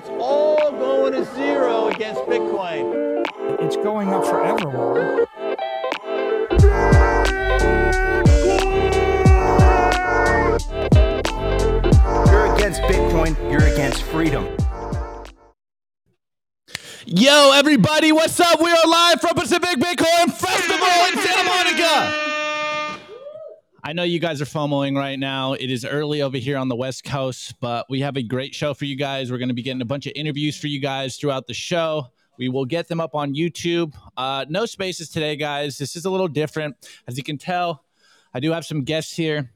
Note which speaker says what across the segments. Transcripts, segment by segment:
Speaker 1: It's all going to zero against Bitcoin.
Speaker 2: It's going up forever, Wally.
Speaker 3: You're against Bitcoin, you're against freedom.
Speaker 4: Yo, everybody, what's up? We are live from Pacific Bitcoin Festival in Santa Monica. I know you guys are FOMOing right now. It is early over here on the West Coast, but we have a great show for you guys. We're going to be getting a bunch of interviews for you guys throughout the show. We will get them up on YouTube. Uh, no spaces today, guys. This is a little different. As you can tell, I do have some guests here.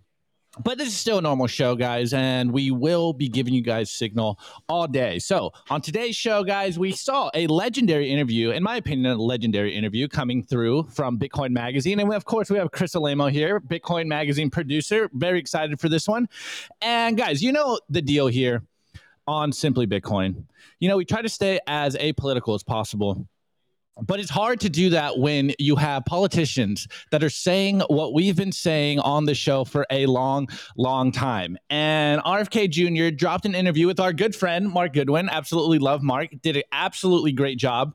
Speaker 4: But this is still a normal show, guys, and we will be giving you guys signal all day. So, on today's show, guys, we saw a legendary interview, in my opinion, a legendary interview coming through from Bitcoin Magazine. And of course, we have Chris Alamo here, Bitcoin Magazine producer. Very excited for this one. And, guys, you know the deal here on Simply Bitcoin. You know, we try to stay as apolitical as possible. But it's hard to do that when you have politicians that are saying what we've been saying on the show for a long, long time. And RFK Jr. dropped an interview with our good friend, Mark Goodwin. Absolutely love Mark. Did an absolutely great job.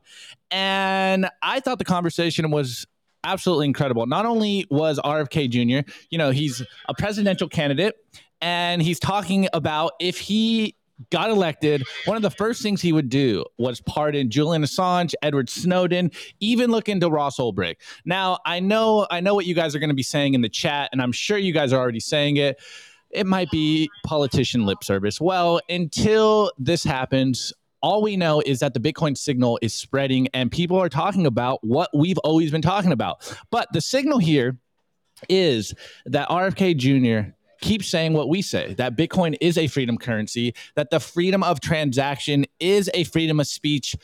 Speaker 4: And I thought the conversation was absolutely incredible. Not only was RFK Jr., you know, he's a presidential candidate and he's talking about if he got elected, one of the first things he would do was pardon Julian Assange, Edward Snowden, even look into Ross Ulbricht. Now, I know I know what you guys are going to be saying in the chat, and I'm sure you guys are already saying it. It might be politician lip service. Well, until this happens, all we know is that the Bitcoin signal is spreading and people are talking about what we've always been talking about. But the signal here is that RFK Jr keep saying what we say that Bitcoin is a freedom currency, that the freedom of transaction is a freedom of speech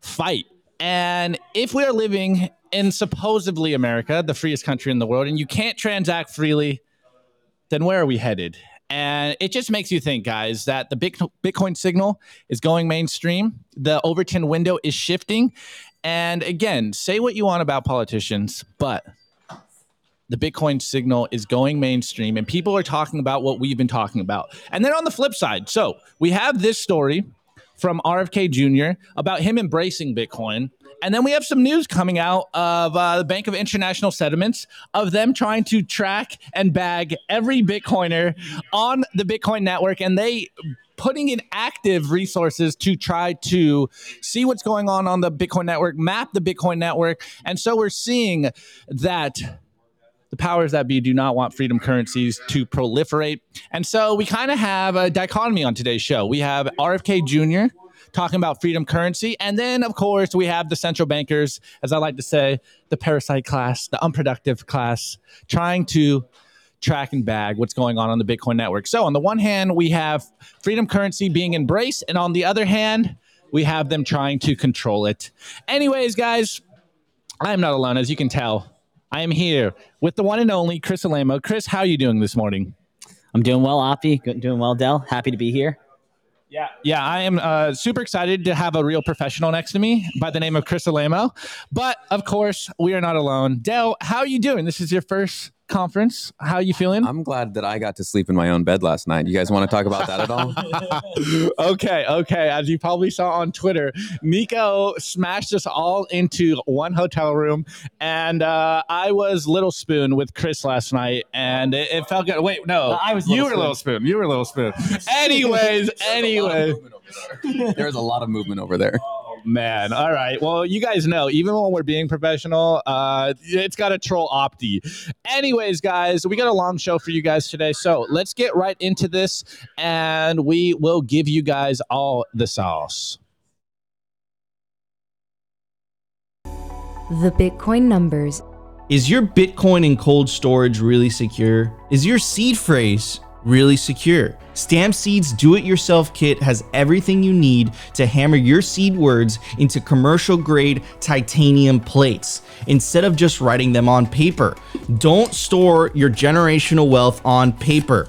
Speaker 4: fight. And if we are living in supposedly America, the freest country in the world, and you can't transact freely, then where are we headed? And it just makes you think, guys, that the Bitcoin signal is going mainstream. The Overton window is shifting. And again, say what you want about politicians, but the Bitcoin signal is going mainstream and people are talking about what we've been talking about. And then on the flip side, so we have this story from RFK Jr. about him embracing Bitcoin. And then we have some news coming out of uh, the Bank of International Settlements of them trying to track and bag every Bitcoiner on the Bitcoin network. And they putting in active resources to try to see what's going on on the Bitcoin network, map the Bitcoin network. And so we're seeing that the powers that be do not want freedom currencies to proliferate. And so we kind of have a dichotomy on today's show. We have RFK Jr. talking about freedom currency. And then, of course, we have the central bankers, as I like to say, the parasite class, the unproductive class, trying to track and bag what's going on on the Bitcoin network. So, on the one hand, we have freedom currency being embraced. And on the other hand, we have them trying to control it. Anyways, guys, I'm not alone, as you can tell. I am here with the one and only Chris Alamo. Chris, how are you doing this morning?
Speaker 5: I'm doing well, Oppie. Doing well, Dell. Happy to be here.
Speaker 4: Yeah, yeah, I am uh, super excited to have a real professional next to me by the name of Chris Alamo. But of course, we are not alone. Dell, how are you doing? This is your first conference. How are you feeling?
Speaker 6: I'm glad that I got to sleep in my own bed last night. You guys want to talk about that at all?
Speaker 4: okay, okay. As you probably saw on Twitter, Nico smashed us all into one hotel room, and uh, I was Little Spoon with Chris last night, and it, it felt good. Wait, no,
Speaker 5: uh, I was.
Speaker 4: You
Speaker 5: were
Speaker 4: spoon. Little Spoon. You were Little Spoon. Anyways, anyway,
Speaker 6: there. there's a lot of movement over there
Speaker 4: man. All right. Well, you guys know, even when we're being professional, uh, it's got to troll Opti. Anyways, guys, we got a long show for you guys today. So let's get right into this and we will give you guys all the sauce.
Speaker 7: The Bitcoin numbers.
Speaker 8: Is your Bitcoin in cold storage really secure? Is your seed phrase really secure. Stamp Seed's do it yourself kit has everything you need to hammer your seed words into commercial grade titanium plates instead of just writing them on paper. Don't store your generational wealth on paper.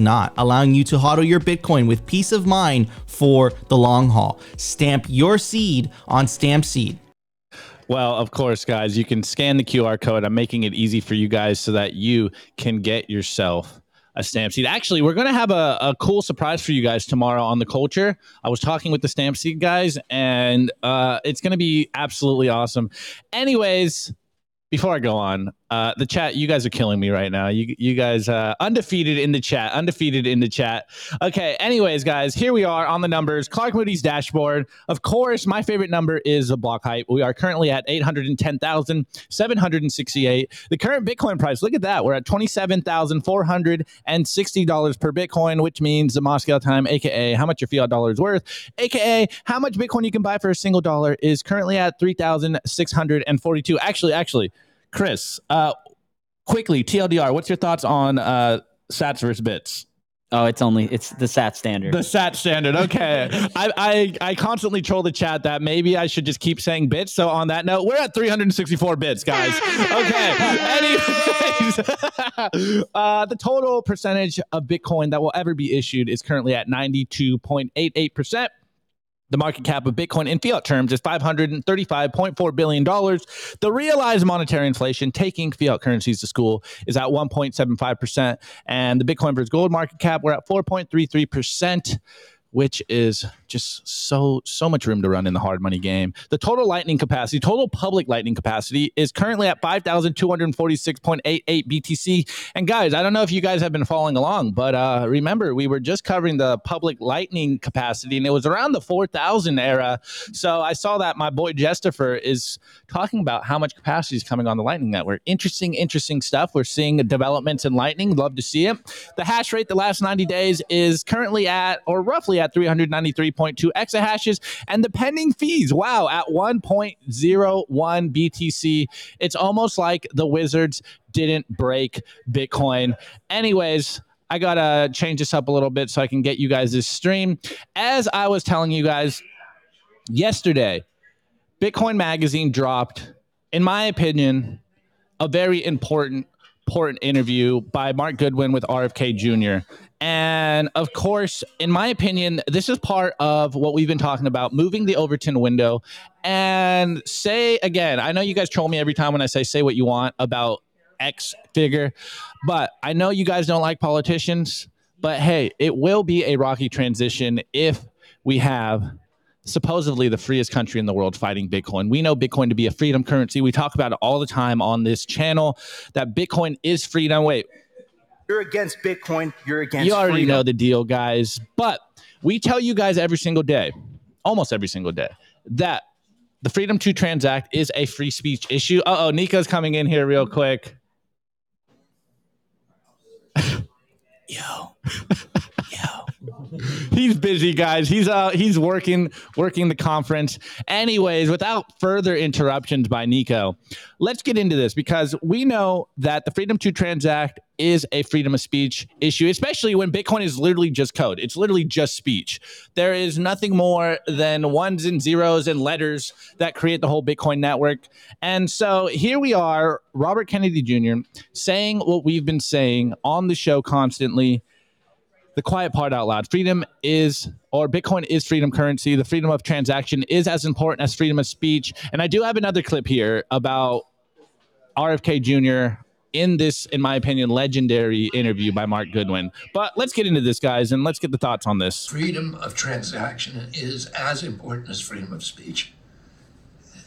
Speaker 8: not, allowing you to hodl your Bitcoin with peace of mind for the long haul. Stamp your seed on Stamp Seed.
Speaker 4: Well, of course, guys, you can scan the QR code. I'm making it easy for you guys so that you can get yourself a stamp seed. Actually, we're going to have a, a cool surprise for you guys tomorrow on the culture. I was talking with the stamp seed guys, and uh, it's going to be absolutely awesome. Anyways, before I go on, uh, the chat, you guys are killing me right now. You you guys uh, undefeated in the chat, undefeated in the chat. Okay, anyways, guys, here we are on the numbers. Clark Moody's dashboard. Of course, my favorite number is the block height. We are currently at 810,768. The current Bitcoin price, look at that. We're at $27,460 per Bitcoin, which means the Moscow time, aka how much your fiat dollar is worth, aka how much Bitcoin you can buy for a single dollar is currently at 3,642. Actually, actually, Chris, uh, quickly, TLDR, what's your thoughts on uh, Sats versus Bits?
Speaker 5: Oh, it's only it's the SAT standard.
Speaker 4: The SAT standard. Okay. I, I I constantly troll the chat that maybe I should just keep saying bits. So on that note, we're at 364 bits, guys. Okay. Anyways, uh, the total percentage of Bitcoin that will ever be issued is currently at 92.88%. The market cap of Bitcoin in fiat terms is $535.4 billion. The realized monetary inflation, taking fiat currencies to school, is at 1.75%. And the Bitcoin versus gold market cap, we're at 4.33%, which is just so, so much room to run in the hard money game. The total lightning capacity, total public lightning capacity, is currently at 5,246.88 BTC. And guys, I don't know if you guys have been following along, but uh, remember, we were just covering the public lightning capacity, and it was around the 4,000 era. So I saw that my boy Jestopher is talking about how much capacity is coming on the Lightning Network. Interesting, interesting stuff. We're seeing developments in Lightning. Love to see it. The hash rate the last 90 days is currently at, or roughly at 393.2 exahashes, and the pending fees, wow, at 1.01 BTC. It's almost like the Wizards didn't break Bitcoin. Anyways, I gotta change this up a little bit so I can get you guys this stream. As I was telling you guys yesterday, Bitcoin Magazine dropped, in my opinion, a very important, important interview by Mark Goodwin with RFK Jr. And of course, in my opinion, this is part of what we've been talking about moving the Overton window. And say again, I know you guys troll me every time when I say say what you want about X figure, but I know you guys don't like politicians. But hey, it will be a rocky transition if we have supposedly the freest country in the world fighting Bitcoin. We know Bitcoin to be a freedom currency. We talk about it all the time on this channel that Bitcoin is freedom. Wait,
Speaker 3: You're against Bitcoin. You're against
Speaker 4: you already
Speaker 3: freedom.
Speaker 4: know the deal, guys. But we tell you guys every single day, almost every single day, that the freedom to transact is a free speech issue. Uh oh, Nico's coming in here real quick. Yo. He's busy, guys. He's uh he's working working the conference. Anyways, without further interruptions by Nico, let's get into this because we know that the freedom to transact is a freedom of speech issue, especially when Bitcoin is literally just code. It's literally just speech. There is nothing more than ones and zeros and letters that create the whole Bitcoin network. And so here we are, Robert Kennedy Jr., saying what we've been saying on the show constantly the quiet part out loud. Freedom is, or Bitcoin is freedom currency. The freedom of transaction is as important as freedom of speech. And I do have another clip here about RFK Jr. in this, in my opinion, legendary interview by Mark Goodwin. But let's get into this, guys, and let's get the thoughts on this.
Speaker 7: freedom of transaction is as important as freedom of speech.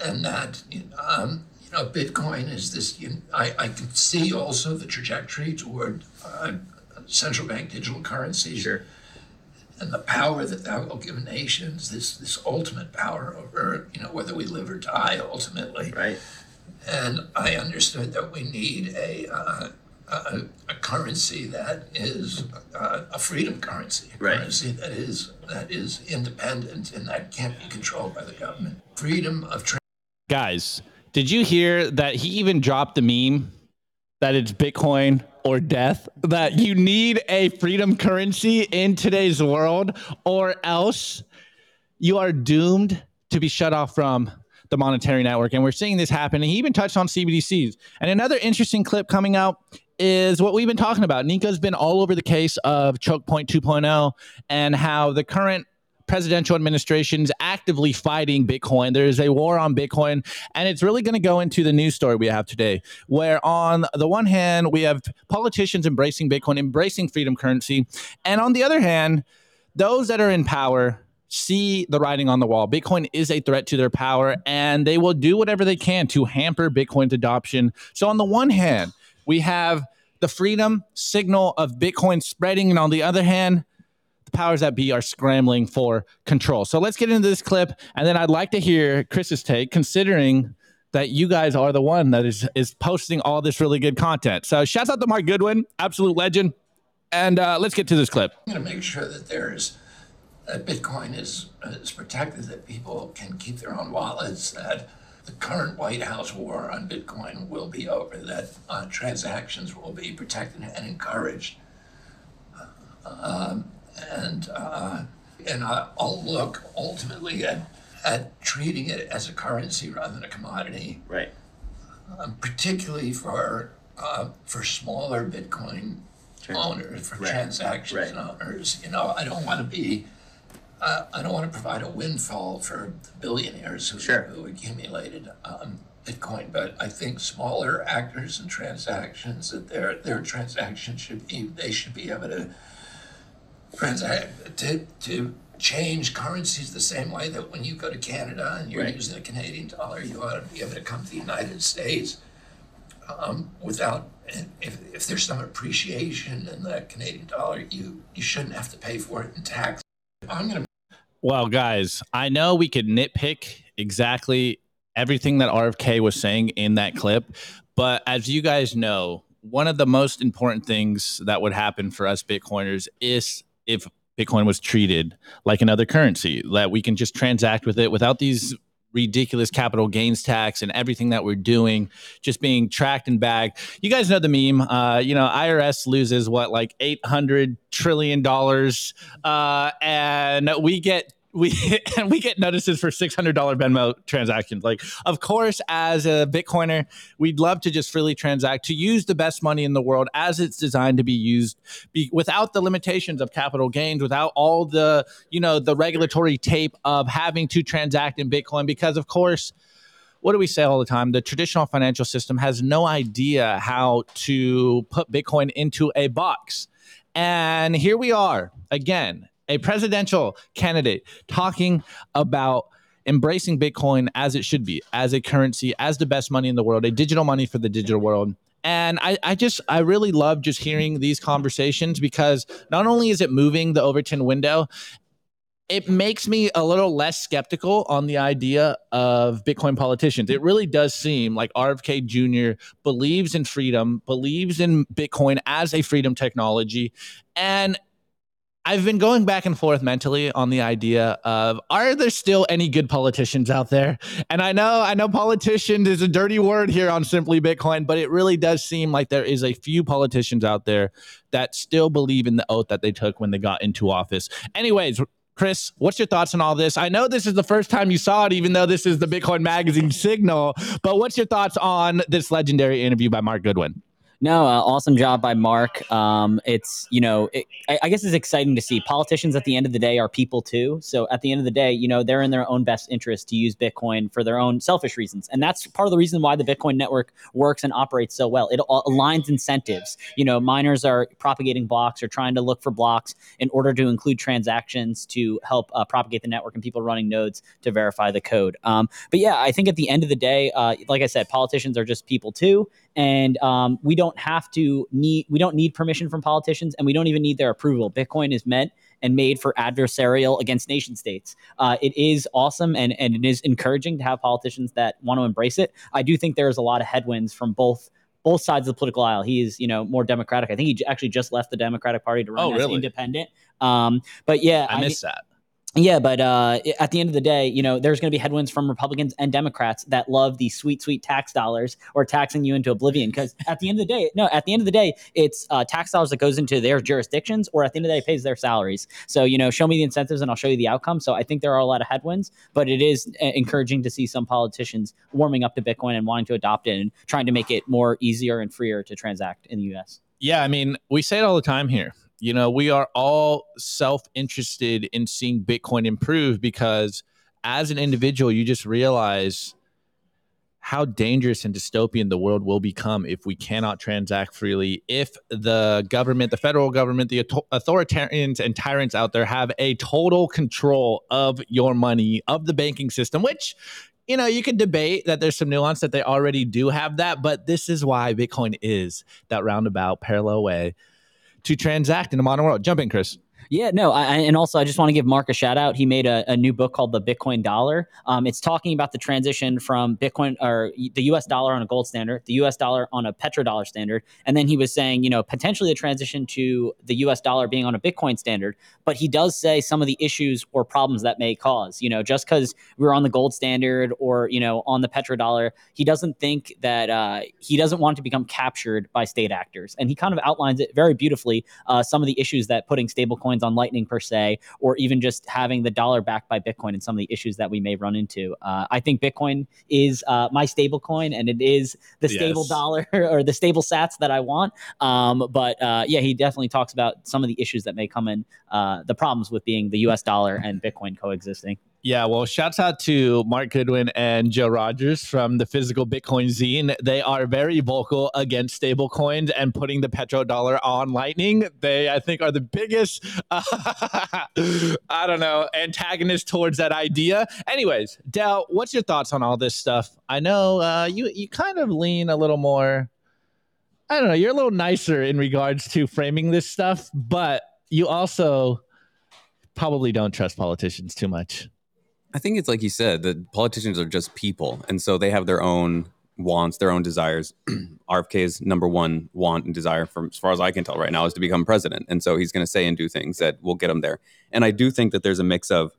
Speaker 7: And that, um, you know, Bitcoin is this, you I, I can see also the trajectory toward uh, central bank digital currency. Sure. And the power that that will give nations, this, this ultimate power over, you know, whether we live or die ultimately.
Speaker 9: Right.
Speaker 7: And I understood that we need a, uh, a, a currency that is uh, a freedom currency, a
Speaker 9: Right.
Speaker 7: currency that is that is independent and that can't be controlled by the government. Freedom of trade.
Speaker 4: Guys, did you hear that he even dropped the meme that it's Bitcoin or death? That you need a freedom currency in today's world, or else you are doomed to be shut off from the monetary network. And we're seeing this happen. And he even touched on CBDCs. And another interesting clip coming out is what we've been talking about. Nico's been all over the case of Choke Point 2.0 and how the current presidential administrations actively fighting Bitcoin. There is a war on Bitcoin, and it's really going to go into the news story we have today, where on the one hand, we have politicians embracing Bitcoin, embracing freedom currency, and on the other hand, those that are in power see the writing on the wall. Bitcoin is a threat to their power, and they will do whatever they can to hamper Bitcoin's adoption. So, on the one hand, we have the freedom signal of Bitcoin spreading, and on the other hand, the powers that be are scrambling for control. So let's get into this clip, and then I'd like to hear Chris's take, considering that you guys are the one that is is posting all this really good content. So shouts out to Mark Goodwin, absolute legend, and uh, let's get to this clip.
Speaker 7: I'm going to make sure that there's that Bitcoin is is protected, that people can keep their own wallets, that the current White House war on Bitcoin will be over, that uh, transactions will be protected and encouraged. Um, and uh, and I- I'll look ultimately at at treating it as a currency rather than a commodity
Speaker 9: Right.
Speaker 7: um, particularly for uh, for smaller Bitcoin owners, for
Speaker 9: Right.
Speaker 7: transactions
Speaker 9: Right.
Speaker 7: owners. You know, I don't want to be. Uh, I don't want to provide a windfall for the billionaires who,
Speaker 9: Sure.
Speaker 7: who accumulated um, Bitcoin, but I think smaller actors and transactions that their their transactions should be they should be able to transact to to change currencies the same way that when you go to Canada and you're
Speaker 9: Right.
Speaker 7: using a Canadian dollar, you ought to be able to come to the United States um, without and if, if there's some appreciation in the Canadian dollar, you you shouldn't have to pay for it in tax. I'm going to
Speaker 4: Well, guys, I know we could nitpick exactly everything that RFK was saying in that clip, but as you guys know, one of the most important things that would happen for us Bitcoiners is if Bitcoin was treated like another currency, that we can just transact with it without these ridiculous capital gains tax and everything that we're doing just being tracked and bagged. You guys know the meme. Uh, you know, IRS loses what like eight hundred trillion dollars, uh, and we get we and we get notices for six hundred dollar Venmo transactions. Like, of course, as a Bitcoiner, we'd love to just freely transact to use the best money in the world as it's designed to be used, be, without the limitations of capital gains, without all the you know the regulatory tape of having to transact in Bitcoin. Because of course, what do we say all the time? The traditional financial system has no idea how to put Bitcoin into a box. And here we are again, a presidential candidate talking about embracing Bitcoin as it should be, as a currency, as the best money in the world, a digital money for the digital world. And I, I just, I really love just hearing these conversations because not only is it moving the Overton window, it makes me a little less skeptical on the idea of Bitcoin politicians. It really does seem like RFK Jr. believes in freedom, believes in Bitcoin as a freedom technology. And I've been going back and forth mentally on the idea of are there still any good politicians out there? And I know I know politicians is a dirty word here on Simply Bitcoin, but it really does seem like there is a few politicians out there that still believe in the oath that they took when they got into office. Anyways, Chris, what's your thoughts on all this? I know this is the first time you saw it, even though this is the Bitcoin Magazine signal. But what's your thoughts on this legendary interview by Mark Goodwin?
Speaker 5: No, uh, awesome job by Mark. Um, it's you know, it, I, I guess it's exciting to see politicians at the end of the day are people too. So at the end of the day, you know, they're in their own best interest to use Bitcoin for their own selfish reasons, and that's part of the reason why the Bitcoin network works and operates so well. It al- aligns incentives. You know, miners are propagating blocks or trying to look for blocks in order to include transactions to help uh, propagate the network and people running nodes to verify the code. Um, but yeah, I think at the end of the day, uh, like I said, politicians are just people too, and um, we don't have to need we don't need permission from politicians, and we don't even need their approval. Bitcoin is meant and made for adversarial against nation states. Uh, it is awesome and and it is encouraging to have politicians that want to embrace it. I do think there is a lot of headwinds from both both sides of the political aisle. He is, you know, more Democratic. I think he j- actually just left the Democratic Party to run
Speaker 4: Oh,
Speaker 5: as
Speaker 4: really?
Speaker 5: independent. Um, but yeah,
Speaker 4: I
Speaker 5: mean-
Speaker 4: that.
Speaker 5: Yeah, but uh, at the end of the day, you know, there's going to be headwinds from Republicans and Democrats that love these sweet, sweet tax dollars or taxing you into oblivion. Because at the end of the day, no, at the end of the day, it's uh, tax dollars that goes into their jurisdictions, or at the end of the day, pays their salaries. So you know, show me the incentives and I'll show you the outcome. So I think there are a lot of headwinds, but it is uh, encouraging to see some politicians warming up to Bitcoin and wanting to adopt it and trying to make it more easier and freer to transact in the U.S.
Speaker 4: Yeah, I mean, we say it all the time here. You know, we are all self interested in seeing Bitcoin improve because as an individual, you just realize how dangerous and dystopian the world will become if we cannot transact freely. If the government, the federal government, the author- authoritarians and tyrants out there have a total control of your money, of the banking system, which you know, you can debate that there's some nuance that they already do have that, but this is why Bitcoin is that roundabout parallel way to transact in the modern world. Jump in, Chris.
Speaker 5: Yeah, no, I, and also I just want to give Mark a shout out. He made a, a new book called The Bitcoin Dollar. Um, it's talking about the transition from Bitcoin or the U.S. dollar on a gold standard, the U.S. dollar on a petrodollar standard, and then he was saying, you know, potentially the transition to the U.S. dollar being on a Bitcoin standard. But he does say some of the issues or problems that may cause. You know, just because we're on the gold standard or you know on the petrodollar, he doesn't think that uh, he doesn't want to become captured by state actors, and he kind of outlines it very beautifully uh, some of the issues that putting on Lightning per se, or even just having the dollar backed by Bitcoin and some of the issues that we may run into. Uh, I think Bitcoin is uh, my stablecoin and it is the stable
Speaker 4: Yes.
Speaker 5: dollar or the stable sats that I want. Um, but uh, yeah, he definitely talks about some of the issues that may come in, uh, the problems with being the US dollar and Bitcoin coexisting.
Speaker 4: Yeah, well, shouts out to Mark Goodwin and Joe Rogers from the Physical Bitcoin Zine. They are very vocal against stablecoins and putting the petrodollar on Lightning. They, I think, are the biggest, I don't know, antagonist towards that idea. Anyways, Dell, what's your thoughts on all this stuff? I know uh, you you kind of lean a little more. I don't know. You're a little nicer in regards to framing this stuff, but you also probably don't trust politicians too much.
Speaker 6: I think it's like you said that politicians are just people, and so they have their own wants, their own desires. RFK's number one want and desire, from as far as I can tell right now, is to become president, and so he's going to say and do things that will get him there. And I do think that there's a mix of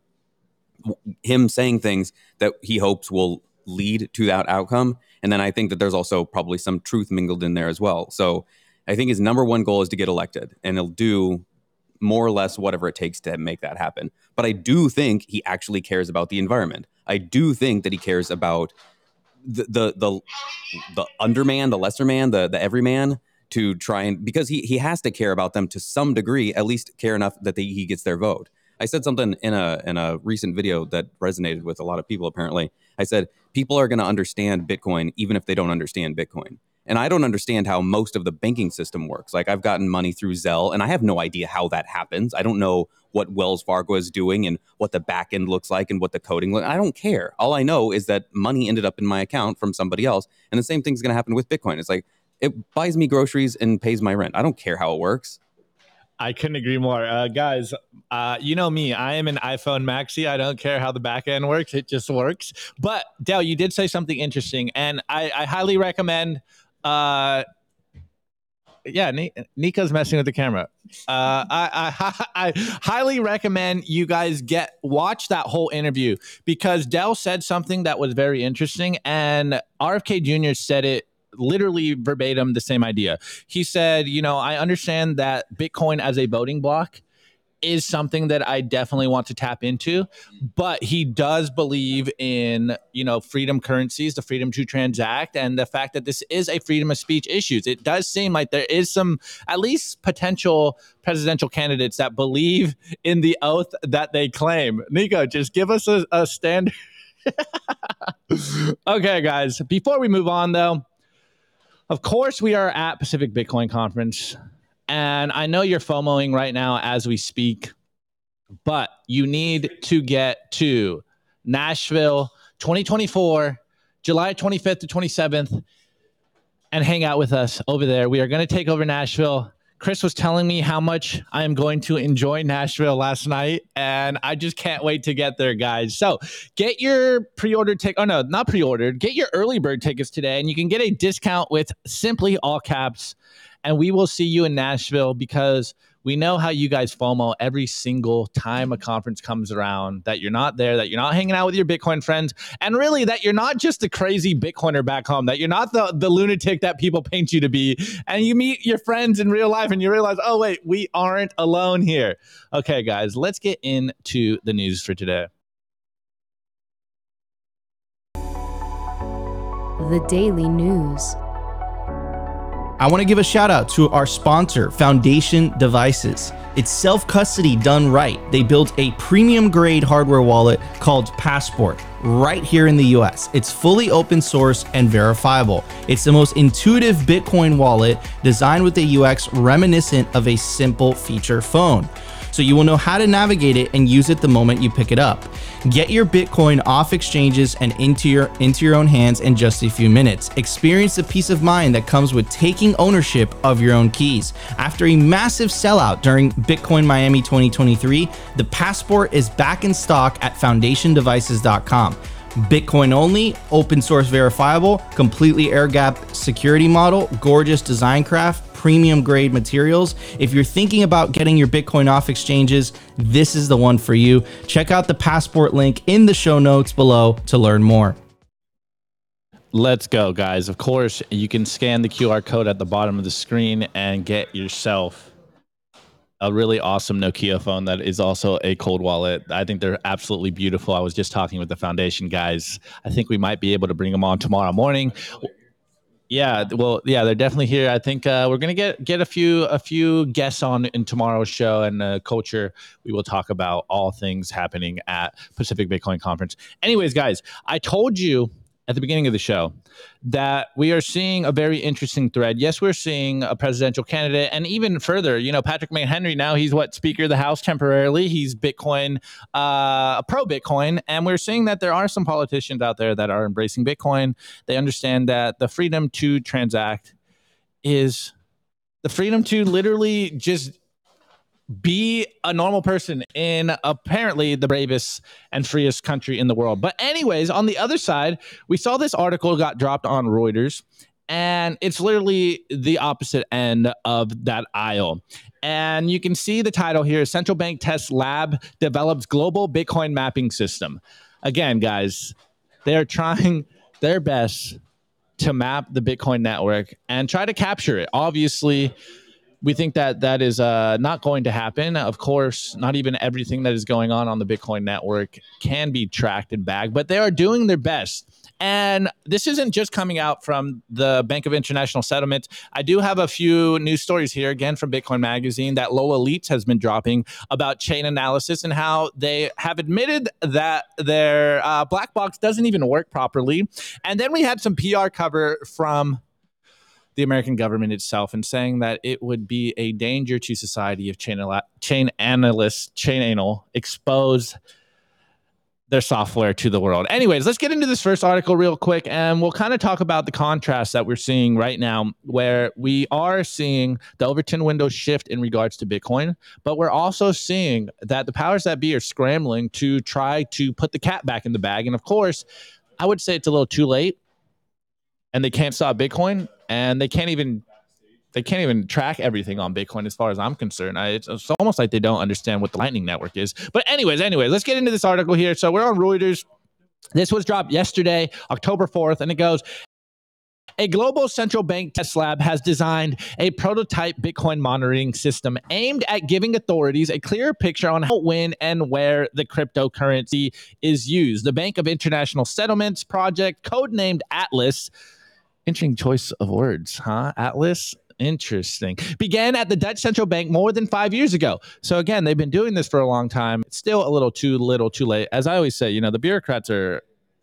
Speaker 6: him saying things that he hopes will lead to that outcome, and then I think that there's also probably some truth mingled in there as well. So I think his number one goal is to get elected, and he'll do more or less whatever it takes to make that happen. But I do think he actually cares about the environment. I do think that he cares about the the the, the underman, the lesser man, the the everyman to try and because he he has to care about them to some degree, at least care enough that they, he gets their vote. I said something in a in a recent video that resonated with a lot of people. Apparently, I said people are going to understand Bitcoin even if they don't understand Bitcoin. And I don't understand how most of the banking system works. Like I've gotten money through Zelle, and I have no idea how that happens. I don't know what Wells Fargo is doing and what the back end looks like and what the coding looks. I don't care. All I know is that money ended up in my account from somebody else, and the same thing's going to happen with Bitcoin. It's like it buys me groceries and pays my rent. I don't care how it works.
Speaker 4: I couldn't agree more. Uh, guys, uh, you know me. I am an iPhone maxi. I don't care how the back end works. It just works. But Dell, you did say something interesting, and I, I highly recommend. Uh, yeah, Nika's messing with the camera. Uh, I, I, I highly recommend you guys get watch that whole interview because Dell said something that was very interesting, and RFK Jr. said it literally verbatim the same idea. He said, you know, I understand that Bitcoin as a voting block is something that I definitely want to tap into, but he does believe in, you know, freedom currencies, the freedom to transact, and the fact that this is a freedom of speech issues. It does seem like there is some, at least potential presidential candidates that believe in the oath that they claim. Nico, just give us a, a standard. okay, guys, before we move on, though, of course, we are at Pacific Bitcoin Conference. And I know you're FOMOing right now as we speak, but you need to get to Nashville 2024, July 25th to 27th, and hang out with us over there. We are going to take over Nashville. Chris was telling me how much I am going to enjoy Nashville last night, and I just can't wait to get there, guys. So get your pre-ordered ticket. Oh no, not pre-ordered. Get your early bird tickets today, and you can get a discount with simply all caps. And we will see you in Nashville because we know how you guys FOMO every single time a conference comes around that you're not there, that you're not hanging out with your Bitcoin friends, and really that you're not just a crazy Bitcoiner back home, that you're not the, the lunatic that people paint you to be. And you meet your friends in real life and you realize, oh, wait, we aren't alone here. Okay, guys, let's get into the news for today.
Speaker 9: The Daily News.
Speaker 8: I want to give a shout out to our sponsor, Foundation Devices. It's self custody done right. They built a premium grade hardware wallet called Passport right here in the US. It's fully open source and verifiable. It's the most intuitive Bitcoin wallet designed with a UX reminiscent of a simple feature phone so you will know how to navigate it and use it the moment you pick it up. Get your Bitcoin off exchanges and into your into your own hands in just a few minutes. Experience the peace of mind that comes with taking ownership of your own keys. After a massive sellout during Bitcoin Miami 2023, the passport is back in stock at foundationdevices.com. Bitcoin only, open source verifiable, completely air gap security model, gorgeous design craft, premium grade materials. If you're thinking about getting your Bitcoin off exchanges, this is the one for you. Check out the passport link in the show notes below to learn more.
Speaker 4: Let's go, guys. Of course, you can scan the QR code at the bottom of the screen and get yourself a really awesome Nokia phone that is also a cold wallet. I think they're absolutely beautiful. I was just talking with the foundation guys. I think we might be able to bring them on tomorrow morning. Yeah, well, yeah, they're definitely here. I think uh, we're gonna get get a few a few guests on in tomorrow's show and uh, culture. We will talk about all things happening at Pacific Bitcoin Conference. Anyways, guys, I told you at the beginning of the show that we are seeing a very interesting thread. Yes, we're seeing a presidential candidate, and even further, you know, Patrick McHenry now he's what Speaker of the House temporarily. He's Bitcoin, uh, pro Bitcoin, and we're seeing that there are some politicians out there that are embracing Bitcoin. They understand that the freedom to transact is the freedom to literally just be a normal person in apparently the bravest and freest country in the world. But, anyways, on the other side, we saw this article got dropped on Reuters, and it's literally the opposite end of that aisle. And you can see the title here Central Bank Test Lab develops global Bitcoin mapping system. Again, guys, they're trying their best to map the Bitcoin network and try to capture it. Obviously, we think that that is uh, not going to happen. Of course, not even everything that is going on on the Bitcoin network can be tracked and bagged, but they are doing their best. And this isn't just coming out from the Bank of International Settlements. I do have a few news stories here, again from Bitcoin Magazine, that Lola Leeds has been dropping about Chainalysis and how they have admitted that their uh, black box doesn't even work properly. And then we had some PR cover from the American government itself and saying that it would be a danger to society if chain, chain analysts, chain anal, expose their software to the world. Anyways, let's get into this first article real quick and we'll kind of talk about the contrast that we're seeing right now where we are seeing the Overton window shift in regards to Bitcoin, but we're also seeing that the powers that be are scrambling to try to put the cat back in the bag. And of course, I would say it's a little too late and they can't stop Bitcoin and they can't even they can't even track everything on Bitcoin as far as I'm concerned. I, it's, it's, almost like they don't understand what the Lightning Network is. But anyways, anyway, let's get into this article here. So we're on Reuters. This was dropped yesterday, October 4th, and it goes. A global central bank test lab has designed a prototype Bitcoin monitoring system aimed at giving authorities a clearer picture on how, when, and where the cryptocurrency is used. The Bank of International Settlements project, codenamed Atlas, Interesting choice of words, huh? Atlas. Interesting. Began at the Dutch Central Bank more than five years ago. So again, they've been doing this for a long time. It's still a little too little, too late. As I always say, you know, the bureaucrats are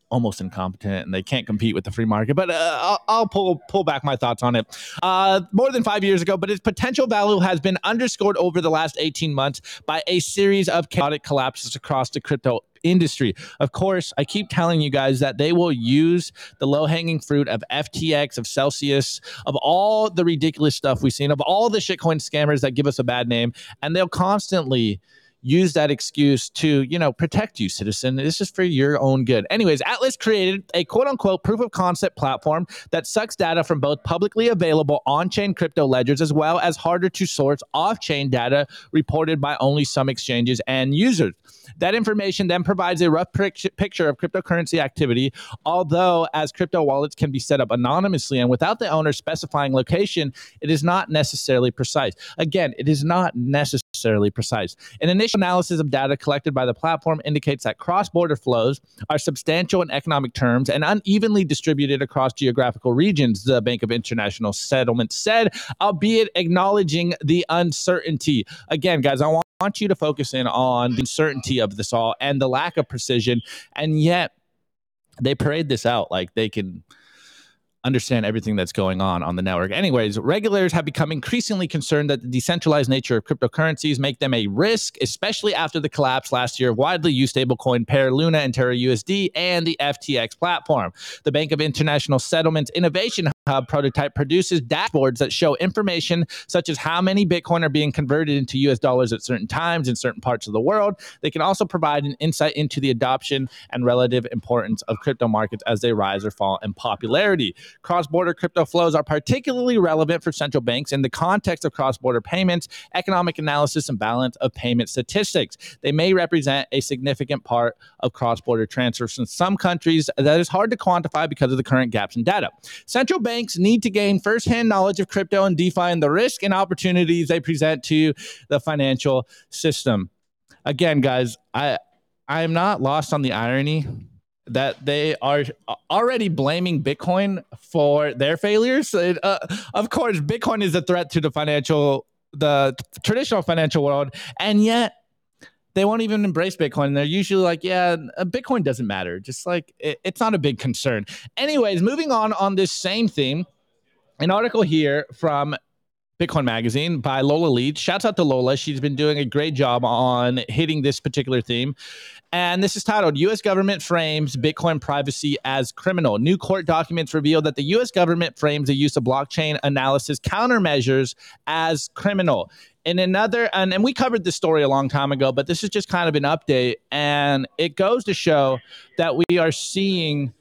Speaker 4: almost incompetent and they can't compete with the free market. But uh, I'll, I'll, pull pull back my thoughts on it. Uh, more than five years ago, but its potential value has been underscored over the last 18 months by a series of chaotic collapses across the crypto industry. Of course, I keep telling you guys that they will use the low hanging fruit of FTX, of Celsius, of all the ridiculous stuff we've seen, of all the shitcoin scammers that give us a bad name, and they'll constantly use that excuse to, you know, protect you, citizen. This is for your own good. Anyways, Atlas created a quote unquote proof of concept platform that sucks data from both publicly available on chain crypto ledgers as well as harder to source off chain data reported by only some exchanges and users. That information then provides a rough picture of cryptocurrency activity, although as crypto wallets can be set up anonymously and without the owner specifying location, it is not necessarily precise. Again, it is not necessarily precise. An initial analysis of data collected by the platform indicates that cross border flows are substantial in economic terms and unevenly distributed across geographical regions, the Bank of International Settlements said, albeit acknowledging the uncertainty. Again, guys, I want want you to focus in on the uncertainty of this all and the lack of precision. And yet they parade this out like they can understand everything that's going on on the network. Anyways, regulators have become increasingly concerned that the decentralized nature of cryptocurrencies make them a risk, especially after the collapse last year of widely used stablecoin pair Luna and Terra USD and the FTX platform. The Bank of International Settlements Innovation Hub prototype produces dashboards that show information such as how many Bitcoin are being converted into US dollars at certain times in certain parts of the world. They can also provide an insight into the adoption and relative importance of crypto markets as they rise or fall in popularity. Cross border crypto flows are particularly relevant for central banks in the context of cross border payments, economic analysis, and balance of payment statistics. They may represent a significant part of cross border transfers in some countries that is hard to quantify because of the current gaps in data. Central banks banks need to gain firsthand knowledge of crypto and DeFi and the risk and opportunities they present to the financial system. Again, guys, I I am not lost on the irony that they are already blaming Bitcoin for their failures. It, uh, of course, Bitcoin is a threat to the financial, the traditional financial world, and yet they won't even embrace Bitcoin. They're usually like, yeah, uh, Bitcoin doesn't matter. Just like it, it's not a big concern. Anyways, moving on on this same theme, an article here from Bitcoin Magazine by Lola Leeds. Shouts out to Lola. She's been doing a great job on hitting this particular theme. And this is titled U.S. Government Frames Bitcoin Privacy as Criminal. New court documents reveal that the U.S. government frames the use of blockchain analysis countermeasures as criminal in another and, and we covered this story a long time ago but this is just kind of an update. And it goes to show that we are seeing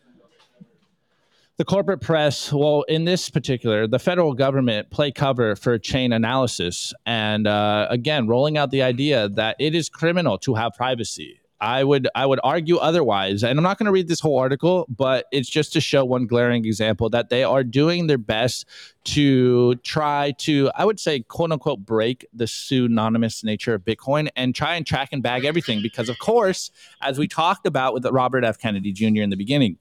Speaker 4: the corporate press well in this particular the federal government play cover for Chainalysis. And uh, again rolling out the idea that it is criminal to have privacy I would I would argue otherwise. And I'm not going to read this whole article, but it's just to show one glaring example that they are doing their best to try to I would say quote unquote break the pseudonymous nature of Bitcoin and try and track and bag everything because of course, as we talked about with Robert F Kennedy Jr. in the beginning,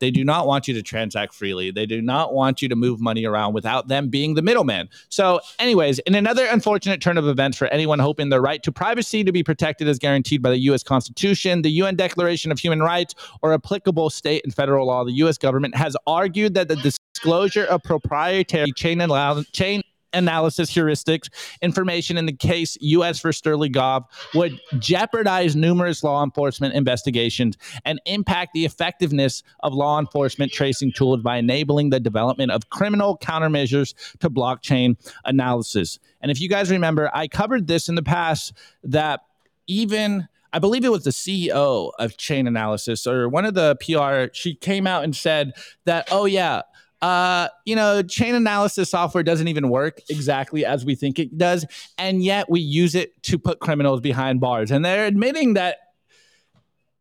Speaker 4: they do not want you to transact freely. They do not want you to move money around without them being the middleman. So, anyways, in another unfortunate turn of events for anyone hoping their right to privacy to be protected as guaranteed by the U.S. Constitution, the UN Declaration of Human Rights, or applicable state and federal law, the U.S. government has argued that the disclosure of proprietary chain, allow- chain analysis heuristics information in the case U.S. for Sterlingov would jeopardize numerous law enforcement investigations and impact the effectiveness of law enforcement tracing tools by enabling the development of criminal countermeasures to blockchain analysis. And if you guys remember, I covered this in the past that even I believe it was the CEO of Chainalysis or one of the PR, she came out and said that, oh, yeah, uh, you know, Chainalysis software doesn't even work exactly as we think it does. And yet we use it to put criminals behind bars. And they're admitting that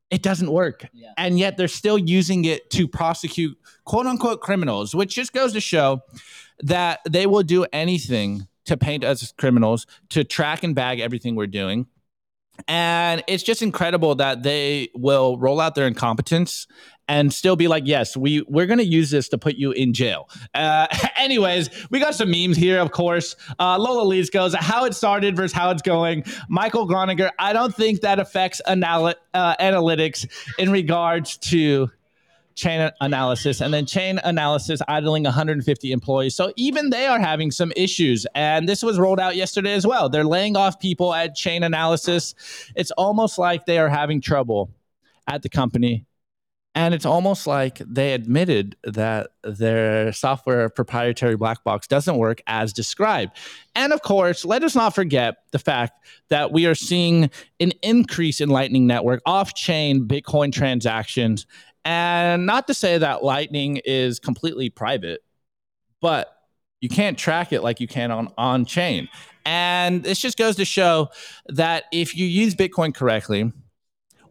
Speaker 4: it doesn't work. Yeah. And yet they're still using it to prosecute quote unquote criminals, which just goes to show that they will do anything to paint us as criminals, to track and bag everything we're doing. And it's just incredible that they will roll out their incompetence and still be like, yes, we we're gonna use this to put you in jail. Uh, anyways, we got some memes here, of course. Uh, Lola Leeds goes, how it started versus how it's going. Michael Gronager, I don't think that affects uh, analytics in regards to chain analysis and then Chainalysis idling 150 employees so even they are having some issues and this was rolled out yesterday as well they're laying off people at Chainalysis it's almost like they are having trouble at the company and it's almost like they admitted that their software proprietary black box doesn't work as described. And of course, let us not forget the fact that we are seeing an increase in Lightning Network off chain Bitcoin transactions. And not to say that Lightning is completely private, but you can't track it like you can on on chain. And this just goes to show that if you use Bitcoin correctly,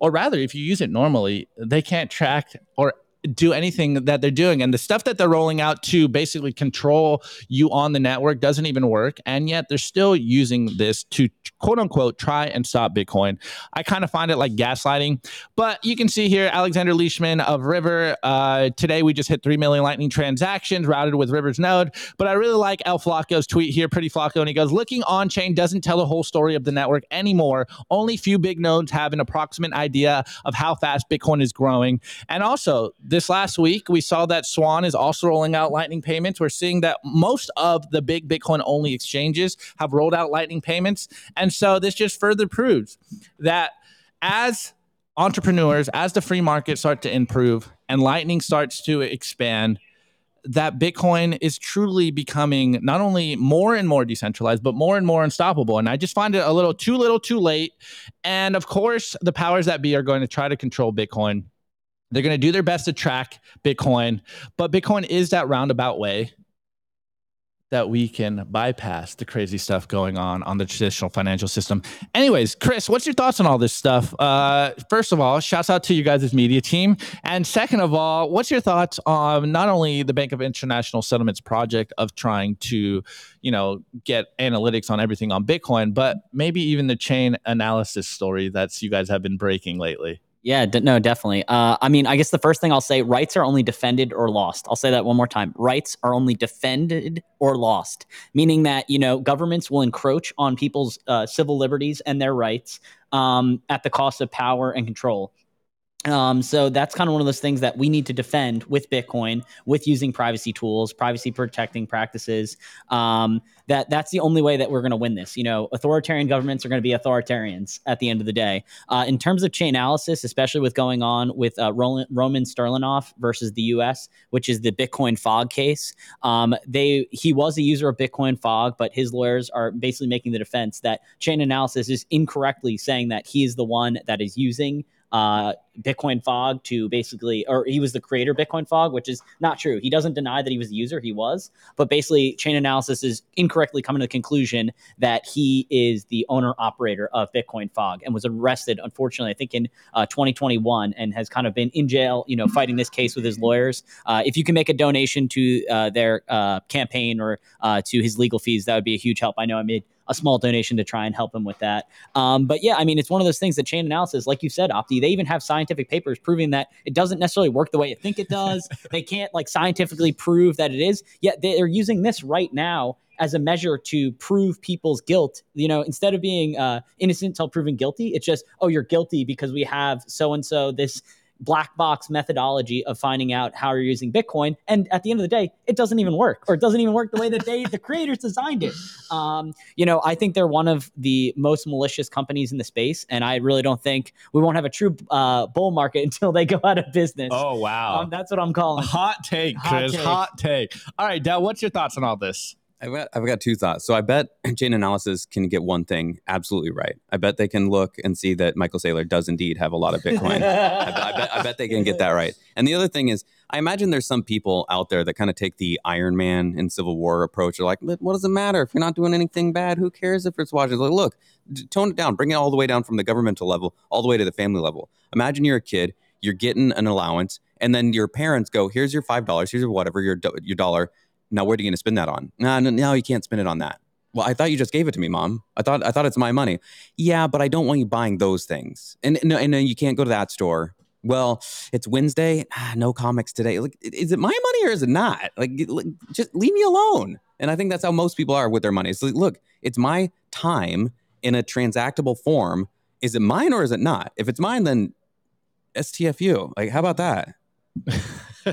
Speaker 4: or rather if you use it normally they can't track or do anything that they're doing. And the stuff that they're rolling out to basically control you on the network doesn't even work. And yet they're still using this to quote unquote try and stop bitcoin. I kind of find it like gaslighting. But you can see here alexander leishman of river uh, today we just hit 3 million lightning transactions routed with river's node. But i really like el flacco's tweet here pretty flacco and he goes looking on chain doesn't tell the whole story of the network anymore. Only few big nodes have an approximate idea of how fast bitcoin is growing. And also this last week, we saw that Swan is also rolling out Lightning payments. We're seeing that most of the big Bitcoin only exchanges have rolled out Lightning payments. And so this just further proves that as entrepreneurs, as the free market start to improve and Lightning starts to expand, that Bitcoin is truly becoming not only more and more decentralized, but more and more unstoppable. And I just find it a little too little too late. And of course, the powers that be are going to try to control Bitcoin they're going to do their best to track Bitcoin, but Bitcoin is that roundabout way that we can bypass the crazy stuff going on on the traditional financial system. Anyways, Chris, what's your thoughts on all this stuff? Uh, first of all, shouts out to you guys' media team. And second of all, what's your thoughts on not only the Bank of International Settlements project of trying to, you know, get analytics on everything on Bitcoin, but maybe even the chain analysis story that's you guys have been breaking lately?
Speaker 5: Yeah, d- no, definitely. Uh, I mean, I guess the first thing I'll say rights are only defended or lost. I'll say that one more time. Rights are only defended or lost, meaning that, you know, governments will encroach on people's uh, civil liberties and their rights um, at the cost of power and control. Um, so that's kind of one of those things that we need to defend with Bitcoin, with using privacy tools, privacy protecting practices. Um, that that's the only way that we're going to win this. You know, authoritarian governments are going to be authoritarians at the end of the day. Uh, in terms of Chainalysis, especially with going on with uh, Roman, Roman Sterlingov versus the U.S., which is the Bitcoin Fog case, um, they he was a user of Bitcoin Fog, but his lawyers are basically making the defense that Chainalysis is incorrectly saying that he is the one that is using uh, Bitcoin Fog to basically, or he was the creator of Bitcoin Fog, which is not true. He doesn't deny that he was the user, he was, but basically, Chainalysis is incorrectly coming to the conclusion that he is the owner operator of Bitcoin Fog and was arrested, unfortunately, I think in uh, 2021, and has kind of been in jail, you know, fighting this case with his lawyers. Uh, if you can make a donation to uh, their uh, campaign or uh, to his legal fees, that would be a huge help. I know I made a small donation to try and help him with that. Um, but yeah, I mean, it's one of those things that Chainalysis, like you said, Opti, they even have scientific papers proving that it doesn't necessarily work the way you think it does. they can't like scientifically prove that it is. Yet they're using this right now as a measure to prove people's guilt. You know, instead of being uh, innocent until proven guilty, it's just, oh, you're guilty because we have so and so this black box methodology of finding out how you're using Bitcoin. And at the end of the day, it doesn't even work, or it doesn't even work the way that they, the creators designed it. Um, you know, I think they're one of the most malicious companies in the space, and I really don't think we won't have a true uh, bull market until they go out of business.
Speaker 4: Oh wow,
Speaker 5: um, that's what I'm calling.
Speaker 4: Hot take, Chris. Hot take. Hot take. All right, Dad, what's your thoughts on all this?
Speaker 6: I've got, I've got two thoughts. So I bet Chainalysis can get one thing absolutely right. I bet they can look and see that Michael Saylor does indeed have a lot of Bitcoin. I, I, bet, I bet they can get that right. And the other thing is, I imagine there's some people out there that kind of take the Iron Man in Civil War approach. They're like, what does it matter if you're not doing anything bad? Who cares if it's watching? Like, look, tone it down, bring it all the way down from the governmental level all the way to the family level. Imagine you're a kid, you're getting an allowance, and then your parents go, "Here's your five dollars, here's your whatever, your your dollar." Now, where are you going to spend that on? No, no, no, you can't spend it on that. Well, I thought you just gave it to me, mom. I thought I thought it's my money. Yeah, but I don't want you buying those things. And no, and, and you can't go to that store. Well, it's Wednesday. Ah, no comics today. Like, is it my money or is it not? Like, just leave me alone. And I think that's how most people are with their money. It's like, look, it's my time in a transactable form. Is it mine or is it not? If it's mine, then STFU. Like, how about that?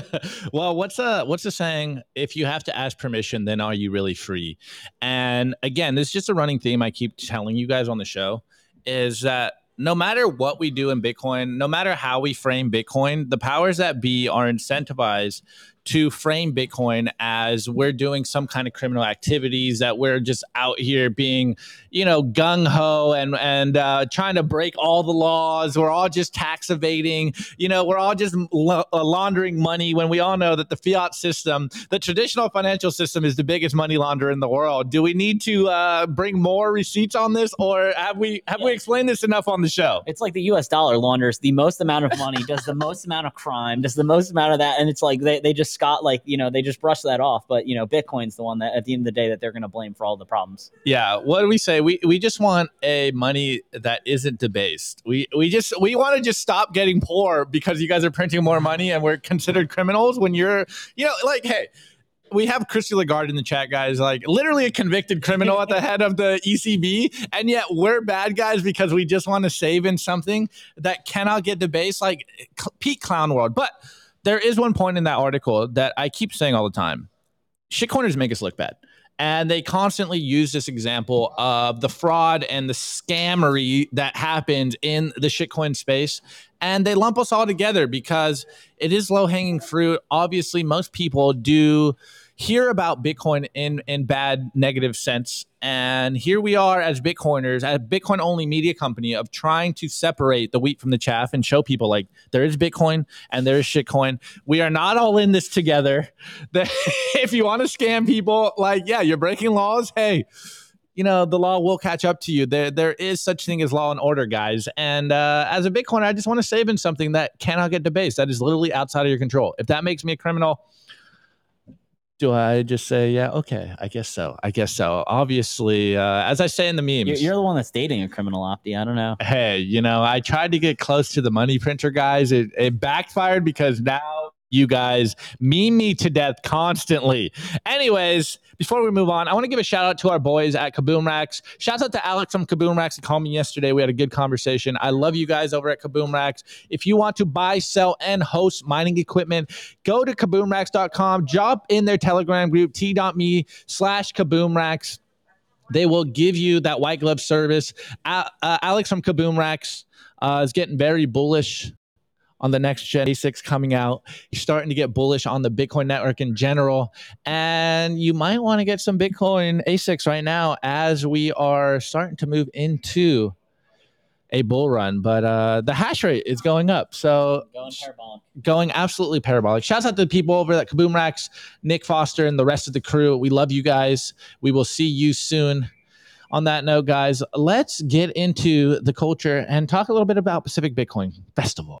Speaker 4: well, what's a what's the saying? If you have to ask permission, then are you really free? And again, this is just a running theme I keep telling you guys on the show is that no matter what we do in Bitcoin, no matter how we frame Bitcoin, the powers that be are incentivized to frame Bitcoin as we're doing some kind of criminal activities, that we're just out here being, you know, gung ho and and uh, trying to break all the laws. We're all just tax evading. You know, we're all just la- uh, laundering money when we all know that the fiat system, the traditional financial system, is the biggest money launderer in the world. Do we need to uh, bring more receipts on this, or have we have we explained this enough on the show?
Speaker 5: It's like the U.S. dollar launders the most amount of money, does the most amount of crime, does the most amount of that, and it's like they, they just Scott like you know they just brush that off. But you know Bitcoin's the one that at the end of the day that they're going to blame for all the problems.
Speaker 4: Yeah, what do we say? We we just want a money that isn't debased. We we just we want to just stop getting poor because you guys are printing more money and we're considered criminals when you're you know like hey. We have Christy Lagarde in the chat, guys. Like literally a convicted criminal at the head of the ECB, and yet we're bad guys because we just want to save in something that cannot get debased, like peak clown world. But there is one point in that article that I keep saying all the time. Shitcoiners make us look bad. And they constantly use this example of the fraud and the scammery that happened in the shitcoin space. And they lump us all together because it is low hanging fruit. Obviously, most people do hear about Bitcoin in in bad negative sense. And here we are as Bitcoiners, a Bitcoin only media company of trying to separate the wheat from the chaff and show people like there is Bitcoin and there is shitcoin. We are not all in this together. if you want to scam people, like, yeah, you're breaking laws. Hey, you know the law will catch up to you there there is such thing as law and order guys and uh, as a bitcoiner i just want to save in something that cannot get debased that is literally outside of your control if that makes me a criminal do I just say, yeah, okay, I guess so. I guess so. Obviously, uh, as I say in the memes,
Speaker 5: You're, you're the one that's dating a criminal opti. I don't know.
Speaker 4: hey, you know, I tried to get close to the money printer guys. It, it backfired because now you guys meme me to death constantly. Anyways, before we move on, I want to give a shout out to our boys at Kaboom Racks. Shouts out to Alex from Kaboom Racks. He called me yesterday. We had a good conversation. I love you guys over at Kaboom Racks. If you want to buy, sell, and host mining equipment, go to kaboomracks.com, drop in their Telegram group, t.me slash Kaboom Racks. They will give you that white glove service. Uh, uh, Alex from Kaboom Racks uh, is getting very bullish on the next gen ASICs coming out. He's starting to get bullish on the Bitcoin network in general. And you might want to get some Bitcoin ASICs right now as we are starting to move into a bull run. But uh, the hash rate is going up. So
Speaker 5: Going parabolic.
Speaker 4: going absolutely parabolic. Shouts out to the people over at Kaboom Racks, Nick Foster, and the rest of the crew. We love you guys. We will see you soon. On that note, guys, let's get into the culture and talk a little bit about Pacific Bitcoin Festival.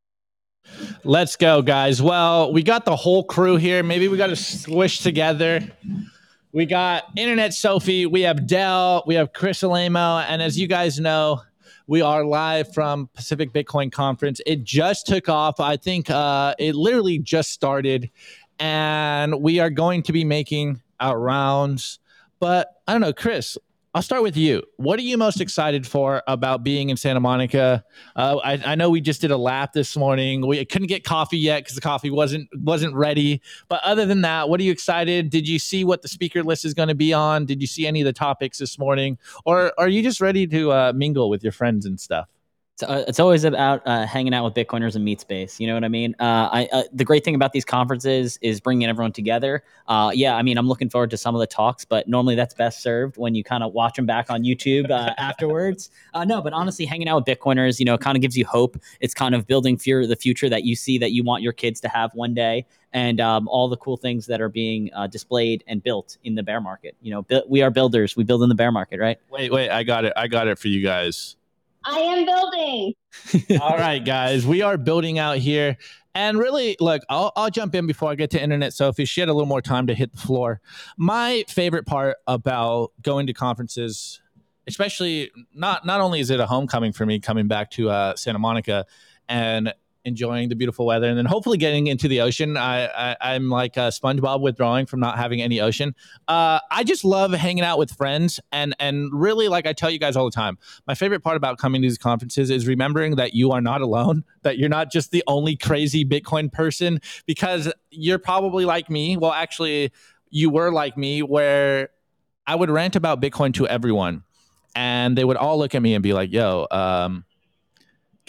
Speaker 4: Let's go, guys. Well, we got the whole crew here. Maybe we got to squish together. We got Internet Sophie, we have Dell, we have Chris Alamo, and as you guys know, we are live from Pacific Bitcoin Conference. It just took off. I think uh, it literally just started, and we are going to be making our rounds. But I don't know, Chris. I'll start with you. What are you most excited for about being in Santa Monica? Uh, I, I know we just did a lap this morning. We couldn't get coffee yet because the coffee wasn't wasn't ready. But other than that, what are you excited? Did you see what the speaker list is going to be on? Did you see any of the topics this morning, or are you just ready to uh, mingle with your friends and stuff?
Speaker 5: It's, uh, it's always about uh, hanging out with Bitcoiners and meet space. You know what I mean? Uh, I, uh, the great thing about these conferences is bringing everyone together. Uh, yeah, I mean, I'm looking forward to some of the talks, but normally that's best served when you kind of watch them back on YouTube uh, afterwards. Uh, no, but honestly, hanging out with Bitcoiners, you know, kind of gives you hope. It's kind of building fear the future that you see that you want your kids to have one day, and um, all the cool things that are being uh, displayed and built in the bear market. You know, bu- we are builders. We build in the bear market, right?
Speaker 4: Wait, wait, I got it. I got it for you guys.
Speaker 10: I am building.
Speaker 4: All right, guys, we are building out here. And really, look, I'll, I'll jump in before I get to internet Sophie. She had a little more time to hit the floor. My favorite part about going to conferences, especially not not only is it a homecoming for me coming back to uh, Santa Monica and enjoying the beautiful weather, and then hopefully getting into the ocean. I, I I'm like uh, SpongeBob withdrawing from not having any ocean. Uh, I just love hanging out with friends, and and really, like I tell you guys all the time, my favorite part about coming to these conferences is remembering that you are not alone, that you're not just the only crazy Bitcoin person, because you're probably like me. Well, actually, you were like me, where I would rant about Bitcoin to everyone, and they would all look at me and be like, "Yo, um,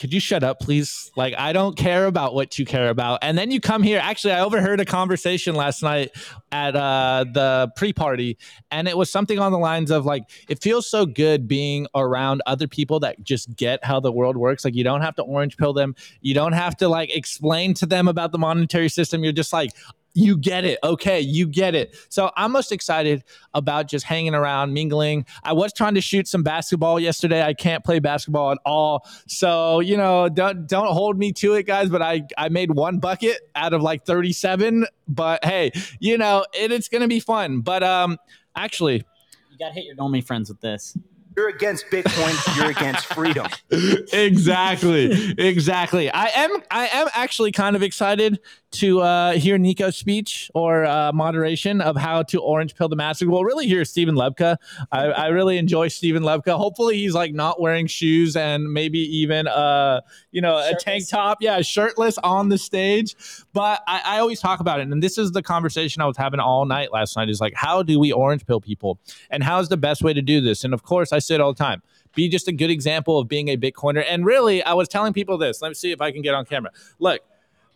Speaker 4: could you shut up, please? Like, I don't care about what you care about." And then you come here. Actually, I overheard a conversation last night at uh, the pre-party, and it was something on the lines of like, "It feels so good being around other people that just get how the world works. Like, you don't have to orange pill them. You don't have to like explain to them about the monetary system. You're just like." You get it. Okay, you get it. So I'm most excited about just hanging around, mingling. I was trying to shoot some basketball yesterday. I can't play basketball at all. So, you know, don't don't hold me to it, guys. But I I made one bucket out of like 37. But hey, you know, it, it's gonna be fun. But um actually,
Speaker 5: You got to hit your normie friends with this.
Speaker 3: You're against Bitcoin. You're against freedom.
Speaker 4: exactly exactly i am i am actually kind of excited to uh, hear nico's speech or uh, moderation of how to orange pill the master. Well really hear stephen lebka I, I really enjoy stephen lebka hopefully he's like not wearing shoes and maybe even uh you know a tank top. Yeah shirtless on the stage. But I, I always talk about it and this is the conversation i was having all night last night is like how do we orange pill people? And how's the best way to do this? And of course i say it all the time be just a good example of being a Bitcoiner. And really, I was telling people this. Let me see if I can get on camera. Look,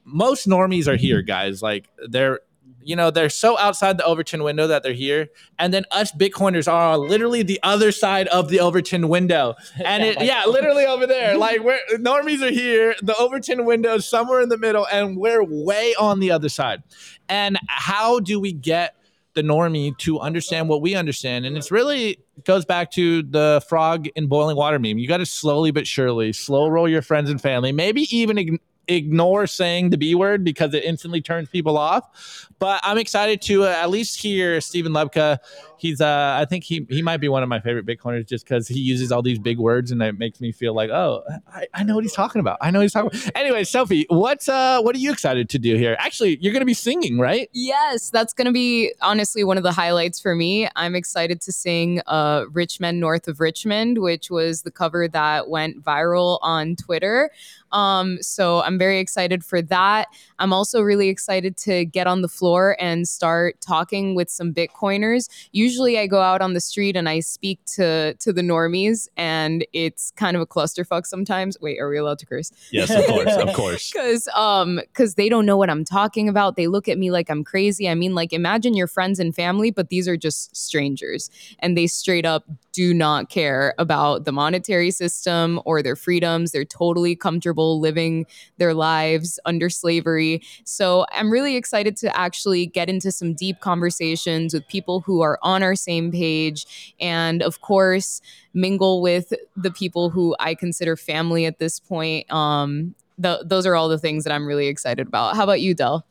Speaker 4: most normies are here, guys. Like they're you know they're so outside the Overton window that they're here, and then us Bitcoiners are on literally the other side of the Overton window, and it yeah, literally over there. Like we're normies are here, the Overton window is somewhere in the middle, and we're way on the other side. And how do we get the normie to understand what we understand. And it's really goes back to the frog in boiling water meme. You got to slowly but surely slow roll your friends and family, maybe even ign- ignore saying the B word because it instantly turns people off. But I'm excited to uh, at least hear Stephen Lebka. He's, uh, I think he he might be one of my favorite Bitcoiners just because he uses all these big words and it makes me feel like, oh, I, I know what he's talking about. I know he's talking about. Anyway, Sophie, what's uh, what are you excited to do here? Actually, you're to be singing, right?
Speaker 11: Yes, that's to be honestly one of the highlights for me. I'm excited to sing uh, Rich Men North of Richmond, which was the cover that went viral on Twitter. Um, so I'm very excited for that. I'm also really excited to get on the floor and start talking with some Bitcoiners. Usually I go out on the street and I speak to to the normies and it's kind of a clusterfuck sometimes. Wait, are we allowed to curse?
Speaker 4: Yes, of course, of course.
Speaker 11: Cause um cause they don't know what I'm talking about. They look at me like I'm crazy. I mean, like imagine your friends and family, but these are just strangers and they straight up do not care about the monetary system or their freedoms. They're totally comfortable living their lives under slavery. So I'm really excited to actually get into some deep conversations with people who are on our same page. And of course, mingle with the people who I consider family at this point. Um, th- those are all the things that I'm really excited about. How about you, Del?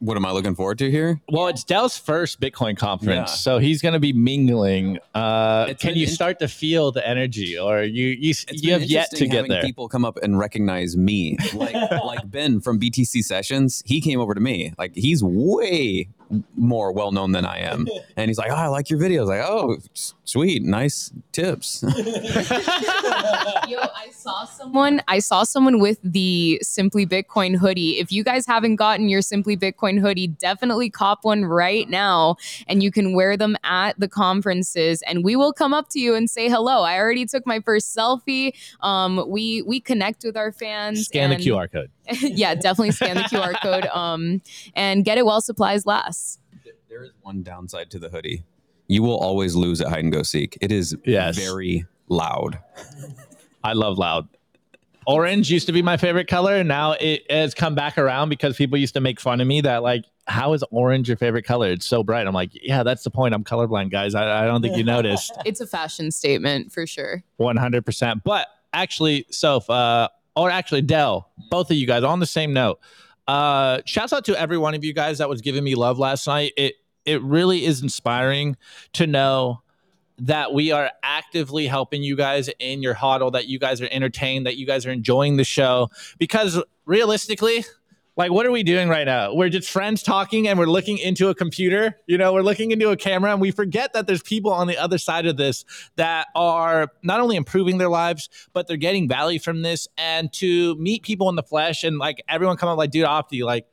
Speaker 6: What am I looking forward to here?
Speaker 4: Well, it's Dell's first Bitcoin conference,
Speaker 6: Yeah.
Speaker 4: so he's going to be mingling. Uh,
Speaker 6: It's
Speaker 4: can you
Speaker 6: in-
Speaker 4: start to feel the energy, or you you you have yet to get there?
Speaker 6: People come up and recognize me, like like Ben from BTC Sessions. He came over to me, like he's way more well known than I am, and he's like, "Oh, I like your videos." Like, "Oh, s- sweet, nice tips."
Speaker 11: Yo, I saw someone. I saw someone with the Simply Bitcoin hoodie. If you guys haven't gotten your Simply Bitcoin hoodie, definitely cop one right now, and you can wear them at the conferences. And we will come up to you and say hello. I already took my first selfie. Um, we we connect with our fans.
Speaker 4: Scan the QR code.
Speaker 11: yeah, definitely scan the QR code. Um, and get it while supplies last.
Speaker 6: there is one downside to the hoodie. You will always lose at hide and go seek. It is
Speaker 4: Yes.
Speaker 6: very loud.
Speaker 4: I love loud. Orange used to be my favorite color, and now it has come back around because people used to make fun of me that like, how is orange your favorite color? It's so bright. I'm like, yeah, that's the point. I'm colorblind, guys. I, I don't think you noticed.
Speaker 11: It's a fashion statement for sure.
Speaker 4: 100%. But actually, Soph, uh, or actually Dell, both of you guys on the same note. Uh, shouts out to every one of you guys that was giving me love last night. It it really is inspiring to know that we are actively helping you guys in your huddle, that you guys are entertained, that you guys are enjoying the show. Because realistically, like what are we doing right now? We're just friends talking and we're looking into a computer you know we're looking into a camera and we forget that there's people on the other side of this that are not only improving their lives but they're getting value from this. And to meet people in the flesh and like everyone come up like dude opti like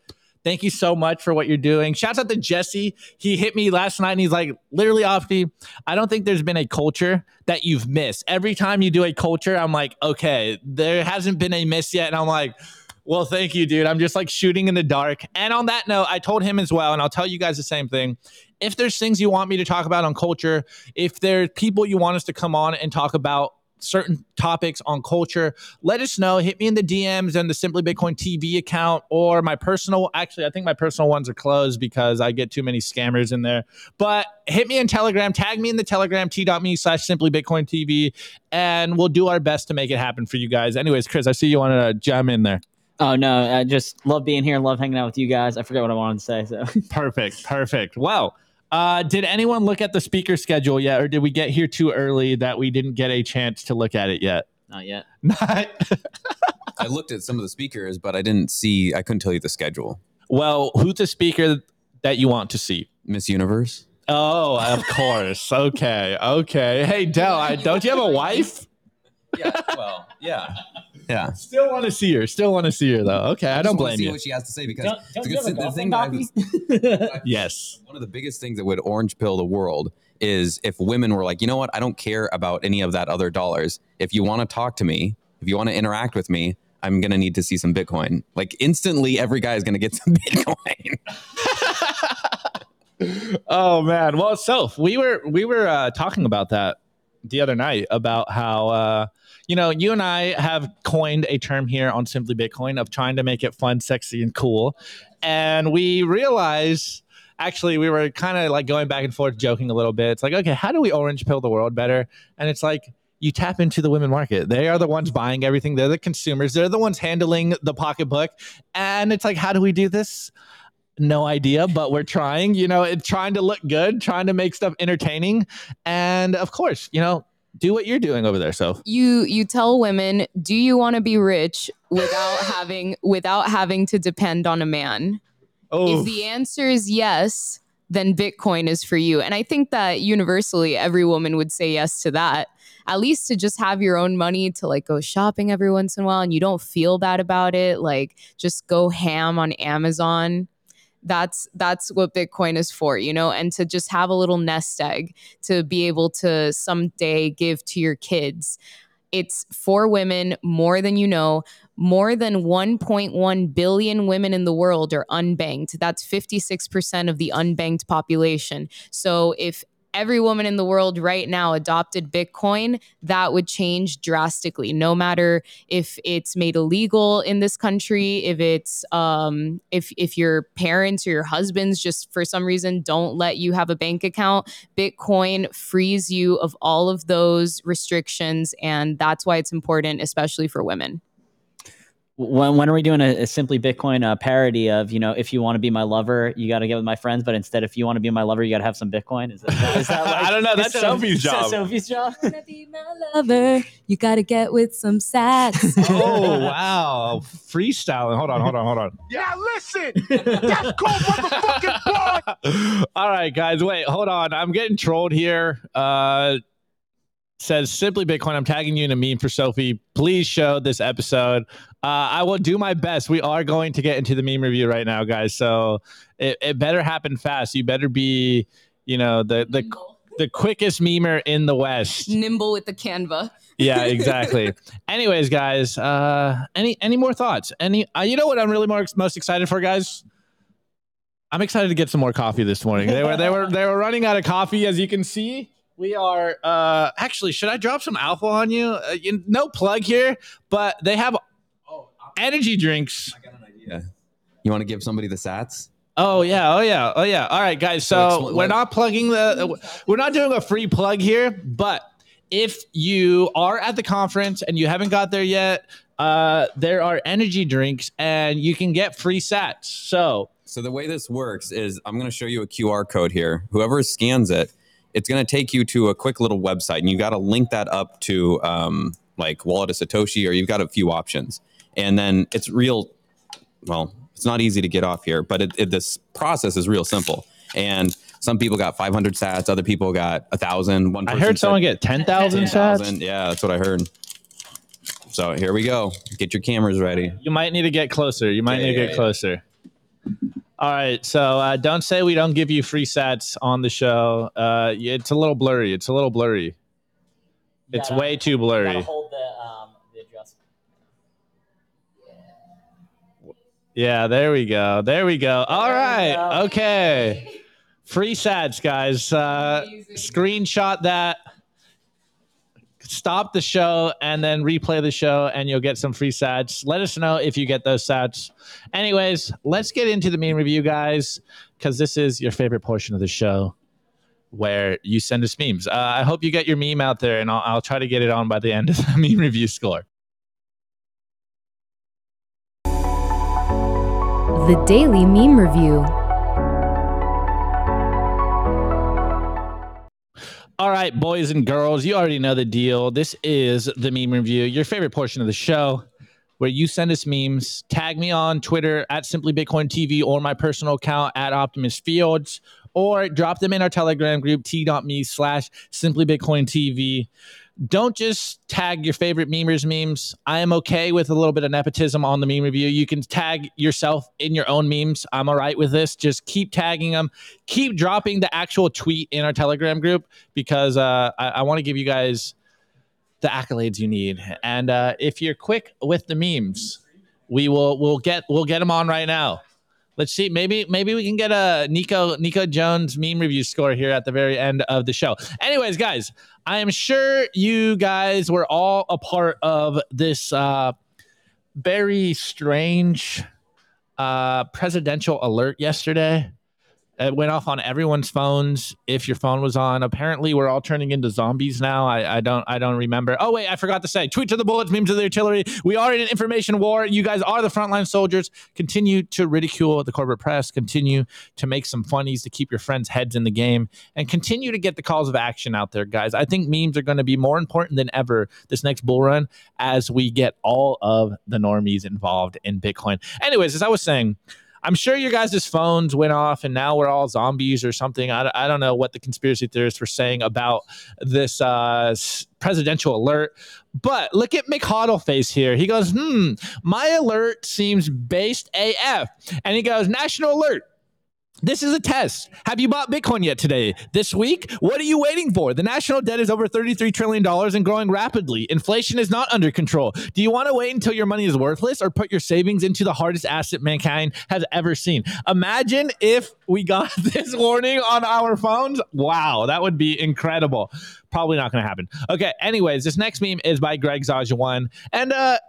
Speaker 4: Thank you so much for what you're doing. Shouts out to Jesse. He hit me last night and he's like, literally, Opti, I don't think there's been a culture that you've missed. Every time you do a culture, I'm like, okay, there hasn't been a miss yet. And I'm like, well, thank you, dude. I'm just like shooting in the dark. And on that note, I told him as well, and I'll tell you guys the same thing. If there's things you want me to talk about on culture, if there's people you want us to come on and talk about certain topics on culture, let us know. Hit me in the DMs and the Simply Bitcoin TV account or my personal. Actually, I think my personal ones are closed because I get too many scammers in there. But hit me in Telegram, tag me in the Telegram, t.me slash Simply Bitcoin TV, and we'll do our best to make it happen for you guys. Anyways, Chris, I see you want to jam in there.
Speaker 5: Oh no, I just love being here and love hanging out with you guys. I forgot what I wanted to say. So
Speaker 4: perfect, perfect. Well, uh, did anyone look at the speaker schedule yet, or did we get here too early that we didn't get a chance to look at it yet?
Speaker 5: Not yet.
Speaker 4: Not.
Speaker 6: I looked at some of the speakers, but I didn't see. I couldn't tell you the schedule.
Speaker 4: Well, who's the speaker that you want to see?
Speaker 6: Miss Universe.
Speaker 4: Oh, of course. okay, okay. Hey, Dell, I, don't you have a wife?
Speaker 6: Yeah. Well, yeah. Yeah.
Speaker 4: Still want to see her. Still want to see her though. Okay, I,
Speaker 6: just
Speaker 4: don't
Speaker 6: wanna
Speaker 4: blame
Speaker 6: see
Speaker 4: you.
Speaker 6: what she has to say because
Speaker 5: Don't- don't you
Speaker 6: because
Speaker 5: have a
Speaker 6: the thing that was-
Speaker 4: Yes.
Speaker 6: one of the biggest things that would orange pill the world is if women were like, you know what, I don't care about any of that other dollars. If you want to talk to me, if you want to interact with me, I'm gonna need to see some Bitcoin. Like instantly, every guy is gonna get some Bitcoin.
Speaker 4: oh man. Well, so we were we were uh, talking about that the other night about how uh, you know you and I have coined a term here on Simply Bitcoin of trying to make it fun, sexy, and cool, and we realize Actually, we were kind of like going back and forth, joking a little bit. It's like, okay, how do we orange pill the world better? And it's like, you tap into the women market. They are the ones buying everything. They're the consumers. They're the ones handling the pocketbook. And it's like, how do we do this? No idea, but we're trying, you know, it's trying to look good, trying to make stuff entertaining. And of course, you know, do what you're doing over there. So.
Speaker 11: You you tell women do you want to be rich without having without having to depend on a man?
Speaker 4: Oh,
Speaker 11: if the answer is yes then bitcoin is for you. And i think that universally every woman would say yes to that. At least to just have your own money to like go shopping every once in a while and you don't feel bad about it like just go ham on amazon that's that's what bitcoin is for you know and to just have a little nest egg to be able to someday give to your kids. It's for women more than you know. More than 1.1 billion women in the world are unbanked. That's 56% of the unbanked population. So if every woman in the world right now adopted Bitcoin, that would change drastically. No matter if it's made illegal in this country, if it's um, if if your parents or your husbands just for some reason don't let you have a bank account, Bitcoin frees you of all of those restrictions, and that's why it's important, especially for women.
Speaker 5: When when are we doing a, a simply Bitcoin uh, parody of you know if you want to be my lover you got to get with my friends but instead if you want to be my lover you got to have some Bitcoin is that, is that like,
Speaker 4: I don't know. That's
Speaker 5: is that-
Speaker 4: Sophie's
Speaker 5: is that
Speaker 4: job.
Speaker 5: Sophie's job.
Speaker 11: Wanna be my lover? You gotta get with some sax.
Speaker 4: oh wow, freestyling. Hold on, hold on, hold on.
Speaker 2: Yeah, listen. That's called motherfucking blood.
Speaker 4: All right, guys, wait, hold on. I'm getting trolled here. Uh says simply Bitcoin. I'm tagging you in a meme for Sophie. Please show this episode. Uh, I will do my best. We are going to get into the meme review right now, guys. So it, it better happen fast. You better be, you know, the the the quickest memer in the West.
Speaker 11: Nimble with the Canva.
Speaker 4: Yeah, exactly. Anyways, guys, uh, any any more thoughts? Any? Uh, you know what I'm really more most excited for, guys. I'm excited to get some more coffee this morning. They were they were they were running out of coffee, as you can see. We are uh, actually. Should I drop some alpha on you? Uh, you no plug here, but they have energy drinks.
Speaker 6: Yeah. You want to give somebody the Sats?
Speaker 4: Oh yeah, oh yeah, oh yeah. All right, guys. So
Speaker 6: So expl-
Speaker 4: we're not plugging the. We're not doing a free plug here, but if you are at the conference and you haven't got there yet, uh, there are energy drinks and you can get free sats. So
Speaker 6: So the way this works is I'm going to show you a QR code here. Whoever scans it, it's going to take you to a quick little website, and you got to link that up to um, like Wallet of Satoshi, or you've got a few options, and then it's real. Well, it's not easy to get off here, but it, it, this process is real simple. And some people got 500 sats, other people got a thousand. One
Speaker 4: I heard
Speaker 6: said
Speaker 4: someone get 10,000 sats.
Speaker 6: Yeah, that's what I heard. So here we go. Get your cameras ready.
Speaker 4: You might need to get closer. You might
Speaker 6: Yeah,
Speaker 4: need to get
Speaker 6: yeah.
Speaker 4: closer. All right. So uh, don't say we don't give you free sats on the show. Uh, it's a little blurry. It's a little blurry. It's
Speaker 5: gotta-
Speaker 4: way too blurry.
Speaker 5: hold the, um, the adjustment.
Speaker 4: Yeah, there we go. There we go. All
Speaker 5: There
Speaker 4: right.
Speaker 5: go.
Speaker 4: Okay. Free sats, guys. Uh, screenshot that. Stop the show and then replay the show, and you'll get some free sats. Let us know if you get those sats. Anyways, let's get into the meme review, guys, because this is your favorite portion of the show where you send us memes. Uh, I hope you get your meme out there, and I'll, I'll try to get it on by the end of the meme review score.
Speaker 9: The Daily Meme Review.
Speaker 4: All right, boys and girls, you already know the deal. This is the meme review, your favorite portion of the show, where you send us memes. Tag me on Twitter at Simply Bitcoin TV or my personal account at Optimist Fields, or drop them in our Telegram group t.me slash Simply Bitcoin TV. Don't just tag your favorite memers memes. I am okay with a little bit of nepotism on the meme review. You can tag yourself in your own memes. I'm all right with this. Just keep tagging them. Keep dropping the actual tweet in our Telegram group because uh, I, I want to give you guys the accolades you need. And uh, if you're quick with the memes, we will we'll get we'll get them on right now. Let's see. Maybe maybe we can get a Nico Nico Jones meme review score here at the very end of the show. Anyways, guys, I am sure you guys were all a part of this uh, very strange uh, presidential alert yesterday. It went off on everyone's phones. If your phone was on, apparently we're all turning into zombies now. I, I don't I don't remember. Oh wait, I forgot to say. Tweet to the bullets, meme to the artillery. We are in an information war. You guys are the frontline soldiers. Continue to ridicule the corporate press. Continue to make some funnies to keep your friends' heads in the game, and continue to get the calls of action out there, guys. I think memes are going to be more important than ever this next bull run as we get all of the normies involved in Bitcoin. Anyways, as I was saying. I'm sure your guys' phones went off and now we're all zombies or something. I, I don't know what the conspiracy theorists were saying about this uh, presidential alert. But look at McHoddle face here. He goes, hmm, my alert seems based AF. And he goes, national alert. This is a test. Have you bought Bitcoin yet today? This week? What are you waiting for? The national debt is over $33 trillion and growing rapidly. Inflation is not under control. Do you want to wait until your money is worthless or put your savings into the hardest asset mankind has ever seen? Imagine if we got this warning on our phones. Wow, that would be incredible. Probably not going to happen. Okay, anyways, this next meme is by Greg Zajuan. And, uh,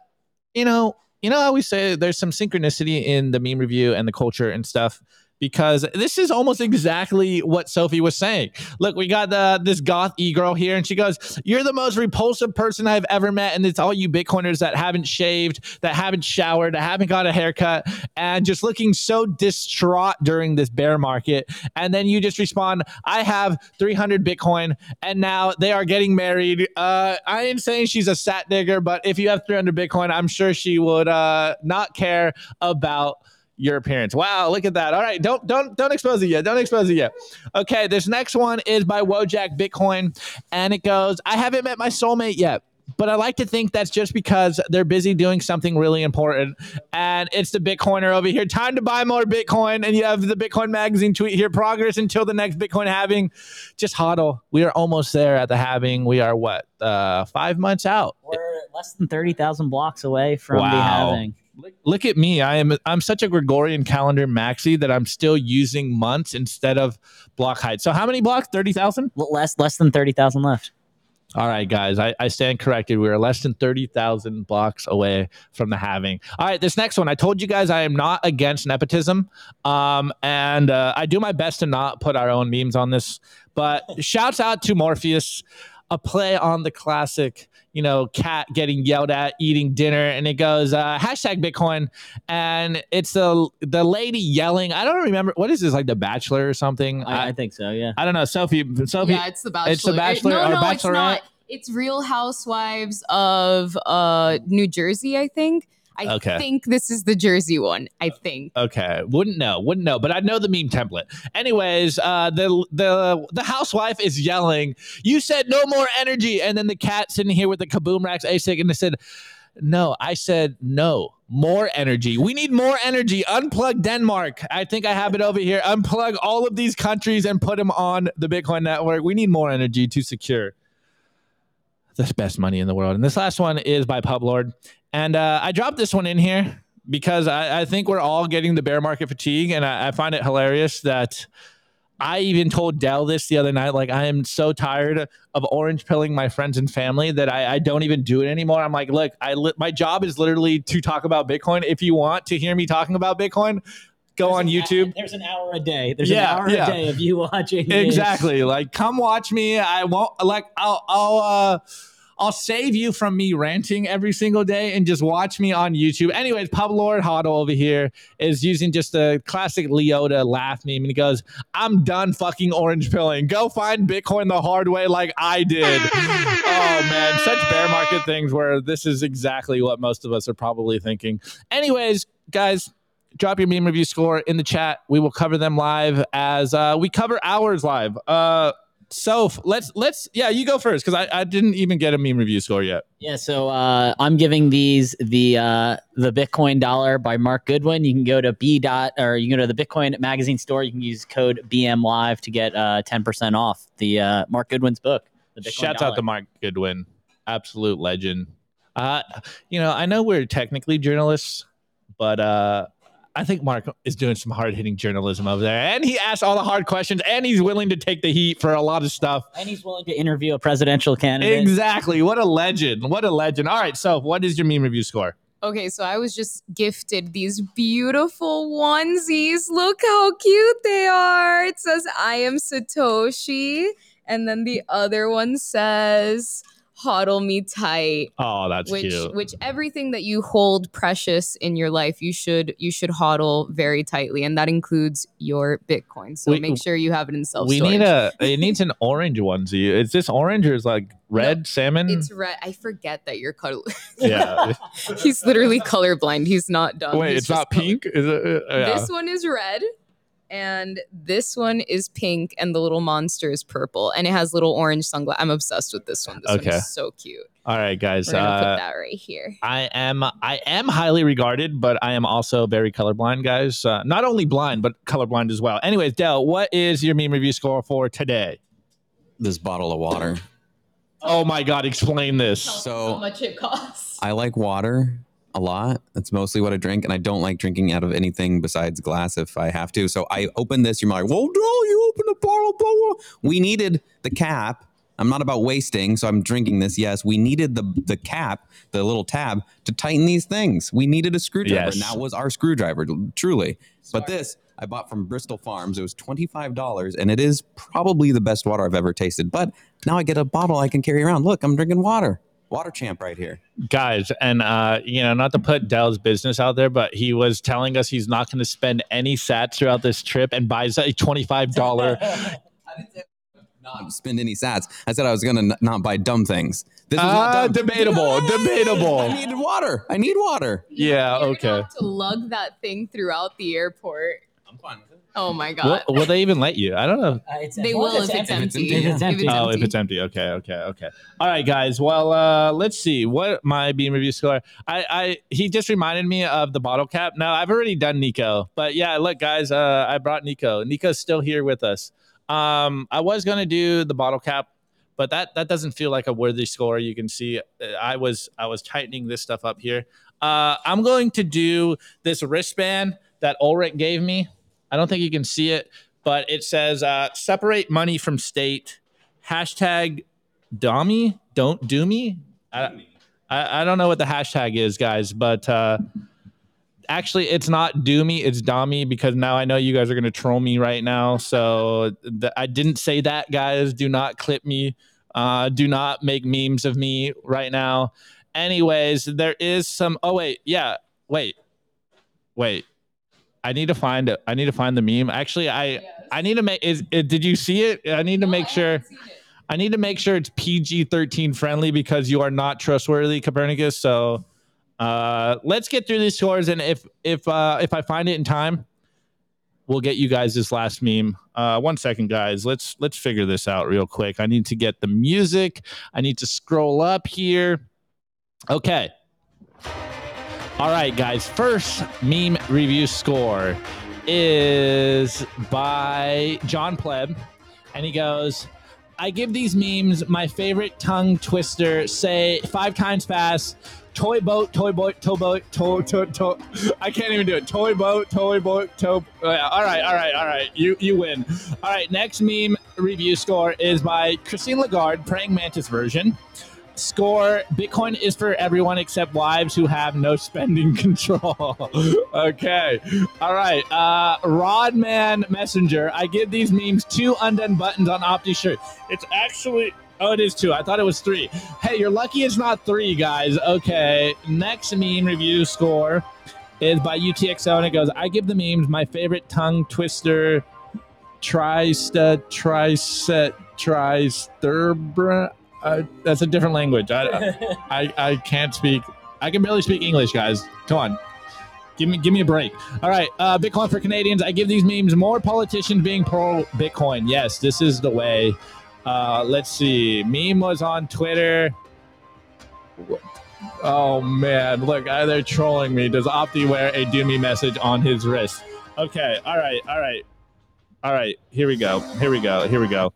Speaker 4: you know, you know how we say there's some synchronicity in the meme review and the culture and stuff because this is almost exactly what Sophie was saying. Look, we got the this goth e girl here, and she goes, "You're the most repulsive person I've ever met, and it's all you Bitcoiners that haven't shaved, that haven't showered, that haven't got a haircut, and just looking so distraught during this bear market." And then you just respond, "I have 300 Bitcoin, and now they are getting married." Uh, I ain't saying she's a sat digger, but if you have 300 Bitcoin, I'm sure she would uh, not care about your appearance. Wow, look at that. All right, don't don't don't expose it yet. Don't expose it yet. Okay, this next one is by Wojak Bitcoin, and it goes, I haven't met my soulmate yet. But I like to think that's just because they're busy doing something really important. And it's the Bitcoiner over here. Time to buy more Bitcoin. And you have the Bitcoin magazine tweet here. Progress until the next Bitcoin halving. Just hodl. We are almost there at the halving. We are what? Uh, five months out.
Speaker 5: We're less than 30,000 blocks away from the halving.
Speaker 4: Look, at me. I am I'm such a Gregorian calendar maxi that I'm still using months instead of block height. So how many blocks? 30,000?
Speaker 5: Less, less than 30,000 left.
Speaker 4: All right, guys, I, I stand corrected. We are less than 30,000 blocks away from the halving. All right, this next one. I told you guys I am not against nepotism. Um, and uh, I do my best to not put our own memes on this. But shouts out to Morpheus. a play on the classic, you know, cat getting yelled at eating dinner, and it goes uh, hashtag Bitcoin, and it's the the lady yelling. I don't remember what is this like, The Bachelor or something.
Speaker 5: I, I think so. Yeah.
Speaker 4: I don't know, Sophie. Sophie,
Speaker 11: yeah, it's the Bachelor.
Speaker 4: It's the Bachelor
Speaker 11: no,
Speaker 4: or
Speaker 11: no, it's
Speaker 4: Bachelorette?
Speaker 11: not. It's Real Housewives of uh, New Jersey, I think. I
Speaker 4: Okay.
Speaker 11: think this is the Jersey one. I think.
Speaker 4: Okay, wouldn't know, wouldn't know, but I know the meme template. Anyways, uh, the the the housewife is yelling, "You said no more energy," and then the cat sitting here with the kaboom racks ASIC, and they said, "No, I said no." More energy. We need more energy. Unplug Denmark. I think I have it over here. Unplug all of these countries and put them on the Bitcoin network. We need more energy to secure the best money in the world. And this last one is by Pub Lord. And uh, I dropped this one in here because I, I think we're all getting the bear market fatigue. And I, I find it hilarious that I even told Dell this the other night. Like, I am so tired of orange pilling my friends and family that I, I don't even do it anymore. I'm like, look, I li- my job is literally to talk about Bitcoin. If you want to hear me talking about Bitcoin, go on YouTube.
Speaker 5: There's an hour a day. There's
Speaker 4: Yeah,
Speaker 5: an hour
Speaker 4: yeah.
Speaker 5: a day of you watching. this.
Speaker 4: Exactly. Like, come watch me. I won't like. I'll. I'll. uh I'll save you from me ranting every single day and just watch me on YouTube. Anyways, Pub Lord Hoddle over here is using just a classic Leota laugh meme, and he goes, "I'm done fucking orange pilling. Go find Bitcoin the hard way, like I did." oh man, such bear market things where this is exactly what most of us are probably thinking. Anyways, guys, drop your meme review score in the chat. We will cover them live as uh, we cover ours live. Uh, so let's let's yeah, you go first because I, I didn't even get a meme review score yet.
Speaker 5: Yeah, so uh, I'm giving these the uh, the Bitcoin dollar by Mark Goodwin. You can go to B dot or you can go to the Bitcoin magazine store. You can use code BM Live to get uh, 10% off the uh, Mark Goodwin's book. The Bitcoin
Speaker 4: Shouts
Speaker 5: dollar.
Speaker 4: out to Mark Goodwin, absolute legend. Uh, you know, I know we're technically journalists, but uh, I think Mark is doing some hard hitting journalism over there, and he asks all the hard questions, and he's willing to take the heat for a lot of stuff.
Speaker 5: and he's willing to interview a presidential candidate.
Speaker 4: Exactly. What a legend. What a legend. All right. So, what is your meme review score?
Speaker 11: Okay, so I was just gifted these beautiful onesies. Look how cute they are. It says, I am Satoshi. And then the other one says, Hodl me tight.
Speaker 4: Oh, that's
Speaker 11: which
Speaker 4: cute.
Speaker 11: which everything that you hold precious in your life you should you should hodl very tightly and that includes your bitcoin so
Speaker 4: We-
Speaker 11: make sure you have it in self
Speaker 4: we need a. It needs an orange onesie. Is this orange or is like red salmon?
Speaker 11: it's red i forget that you're color
Speaker 4: yeah.
Speaker 11: he's literally colorblind he's not dumb
Speaker 4: Wait,
Speaker 11: He's
Speaker 4: it's not pink. Is it? uh, yeah.
Speaker 11: This one is red and this one is pink and the little monster is purple and it has little orange sunglasses. I'm obsessed with this one. This
Speaker 4: Okay.
Speaker 11: one is so cute.
Speaker 4: All right, guys.
Speaker 11: We're gonna
Speaker 4: Uh,
Speaker 11: put that right here.
Speaker 4: I am I am highly regarded, but I am also very colorblind, guys. Uh, not only blind, but colorblind as well. Anyways, Dell, what is your meme review score for today?
Speaker 6: This bottle of water.
Speaker 4: Oh my God, explain this.
Speaker 6: So
Speaker 11: much it costs.
Speaker 6: I like water a lot. That's mostly what I drink, and I don't like drinking out of anything besides glass if I have to. So I open this. You're like, well, no, you open the bottle. Blah, blah. We needed the cap. I'm not about wasting, so I'm drinking this. Yes, we needed the the cap, the little tab, to tighten these things. We needed a screwdriver,
Speaker 4: Yes.
Speaker 6: and that was our screwdriver, truly. But this I bought from Bristol Farms. It was twenty five dollars, and it is probably the best water I've ever tasted. But now I get a bottle I can carry around. Look, I'm drinking water. Water champ right here.
Speaker 4: guys and uh you know not to put dell's business out there but he was telling us he's not going to spend any sats throughout this trip and buys a $25
Speaker 6: not say not spend any sats. I said I was gonna n- not buy dumb things. This is not
Speaker 4: uh,
Speaker 6: dumb.
Speaker 4: debatable debatable
Speaker 6: I needed water. I need water.
Speaker 4: yeah
Speaker 11: You're
Speaker 4: okay
Speaker 11: gonna have to lug that thing throughout the airport.
Speaker 6: I'm fine with it.
Speaker 11: Oh my god.
Speaker 4: will they even let you i don't know
Speaker 5: Uh, it's,
Speaker 11: They will if it's empty.
Speaker 5: If it's empty.
Speaker 4: Oh, if it's empty. Okay, okay, okay. All right, guys. Well, uh, let's see what my beam review score. I, I, he just reminded me of the bottle cap. Now I've already done Nico, but yeah, look, guys, uh, I brought Nico. Nico's still here with us. Um, I was gonna do the bottle cap, but that that doesn't feel like a worthy score. You can see, uh, I was I was tightening this stuff up here. Uh, I'm going to do this wristband that Ulrich gave me. I don't think you can see it, but it says uh, separate money from state. Hashtag Domi, don't do me. I, I, I don't know what the hashtag is, guys, but uh, actually, it's not do me, it's Domi because now I know you guys are going to troll me right now. So the, I didn't say that, guys. Do not clip me Uh, do not make memes of me right now. Anyways, there is some. Oh wait, yeah, wait, wait. I need to find it. I need to find the meme. Actually, I I need to make. Is it, did you see it? I need to make sure. I need to make sure it's PG thirteen friendly because you are not trustworthy, Copernicus. So uh, let's get through these scores, and if if uh, if I find it in time, we'll get you guys this last meme. Uh, one second, guys. Let's let's figure this out real quick. I need to get the music. I need to scroll up here. Okay. All right, guys. First meme review score is by John Pleb, and he goes. I give these memes my favorite tongue twister. Say five times fast. Toy boat, toy boat, toy boat, toy, toy, toy. I can't even do it. Toy boat, toy boat, toy. Yeah. All right, all right, all right. You you win. All right. Next meme review score is by Christine Lagarde, praying mantis version. Score: Bitcoin is for everyone except wives who have no spending control. okay. All right. Uh, Rodman Messenger. I give these memes two undone buttons on Opti shirt. It's actually. Oh, it is two. I thought it was three. Hey, you're lucky it's not three, guys. Okay. Next meme review score is by UTXO, and it goes, I give the memes my favorite tongue twister, trista, triset, tristerbra. Uh, that's a different language. I, I, I can't speak. I can barely speak English, guys. Come on. Give me, give me a break. All right, uh, Bitcoin for Canadians. I give these memes more politicians being pro Bitcoin. Yes, this is the way. Uh, let's see. Meme was on Twitter. Oh man, look, uh, they're trolling me. Does Opti wear a Doomy message on his wrist? Okay, all right, all right, all right. Here we go. Here we go. Here we go.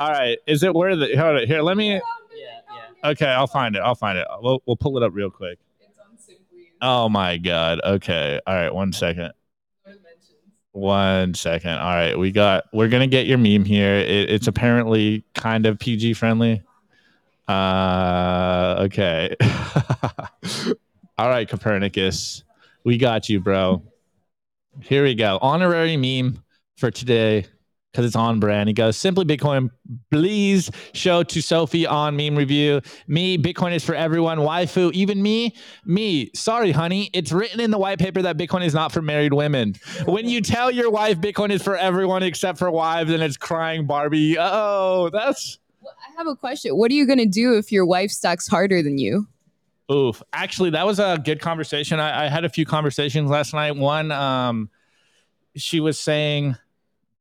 Speaker 4: All right, is it where the hold on, here? Let me. Okay, I'll find it. I'll find it. We'll we'll pull it up real quick. Oh my god. Okay. All right. One second. One second. All right. We got. We're gonna get your meme here. It, it's apparently kind of PG friendly. Uh. Okay. All right, Copernicus. We got you, bro. Here we go. Honorary meme for today because it's on brand. He goes, Simply Bitcoin, please show to Sophie on meme review. Me, Bitcoin is for everyone. Waifu, even me, me. Sorry, honey. It's written in the white paper that Bitcoin is not for married women. When you tell your wife Bitcoin is for everyone except for wives and it's crying Barbie, oh, that's.
Speaker 11: I have a question. What are you gonna do if your wife stacks harder than you?
Speaker 4: Oof. Actually, that was a good conversation. I, I had a few conversations last night. One, um, she was saying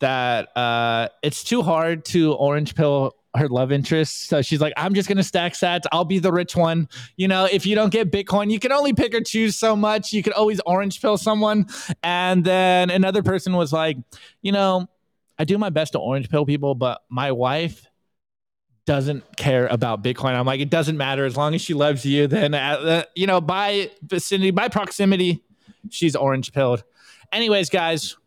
Speaker 4: that uh, it's too hard to orange pill her love interest. So she's like, I'm just gonna stack sats. I'll be the rich one. You know, if you don't get Bitcoin, you can only pick or choose so much. You can always orange pill someone. And then another person was like, you know, I do my best to orange pill people, but my wife doesn't care about Bitcoin. I'm like, it doesn't matter as long as she loves you. Then, uh, you know, by vicinity, by proximity, she's orange pilled. Anyways, guys,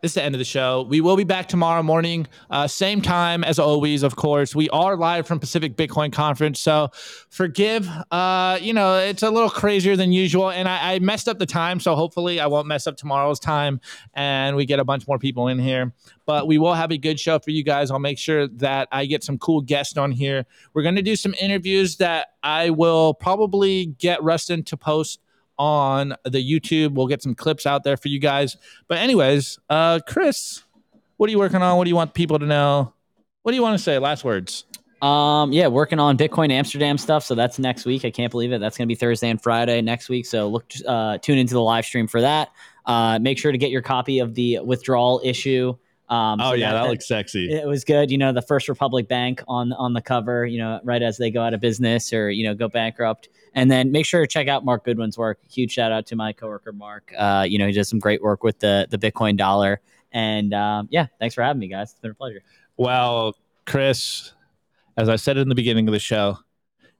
Speaker 4: this is the end of the show. We will be back tomorrow morning, uh, same time as always. Of course, we are live from Pacific Bitcoin Conference, so forgive. Uh, you know, it's a little crazier than usual, and I, I messed up the time, so hopefully, I won't mess up tomorrow's time, and we get a bunch more people in here. But we will have a good show for you guys. I'll make sure that I get some cool guests on here. We're going to do some interviews that I will probably get Rustin to post on the YouTube. We'll get some clips out there for you guys. But anyways, uh, Chris, what are you working on? What do you want people to know? What do you want to say? Last words.
Speaker 5: Um, yeah, working on Bitcoin Amsterdam stuff. So that's next week. I can't believe it. That's going to be Thursday and Friday next week. So look, uh, tune into the live stream for that. Uh, make sure to get your copy of the withdrawal issue. Um,
Speaker 4: oh
Speaker 5: so
Speaker 4: yeah, that, looks sexy.
Speaker 5: It was good. You know, the First Republic Bank on on the cover. You know, right as they go out of business or you know go bankrupt. And then make sure to check out Mark Goodwin's work. Huge shout out to my coworker Mark. Uh, you know, he does some great work with the the Bitcoin dollar. And um, yeah, thanks for having me, guys. It's been a pleasure.
Speaker 4: Well, Chris, as I said in the beginning of the show,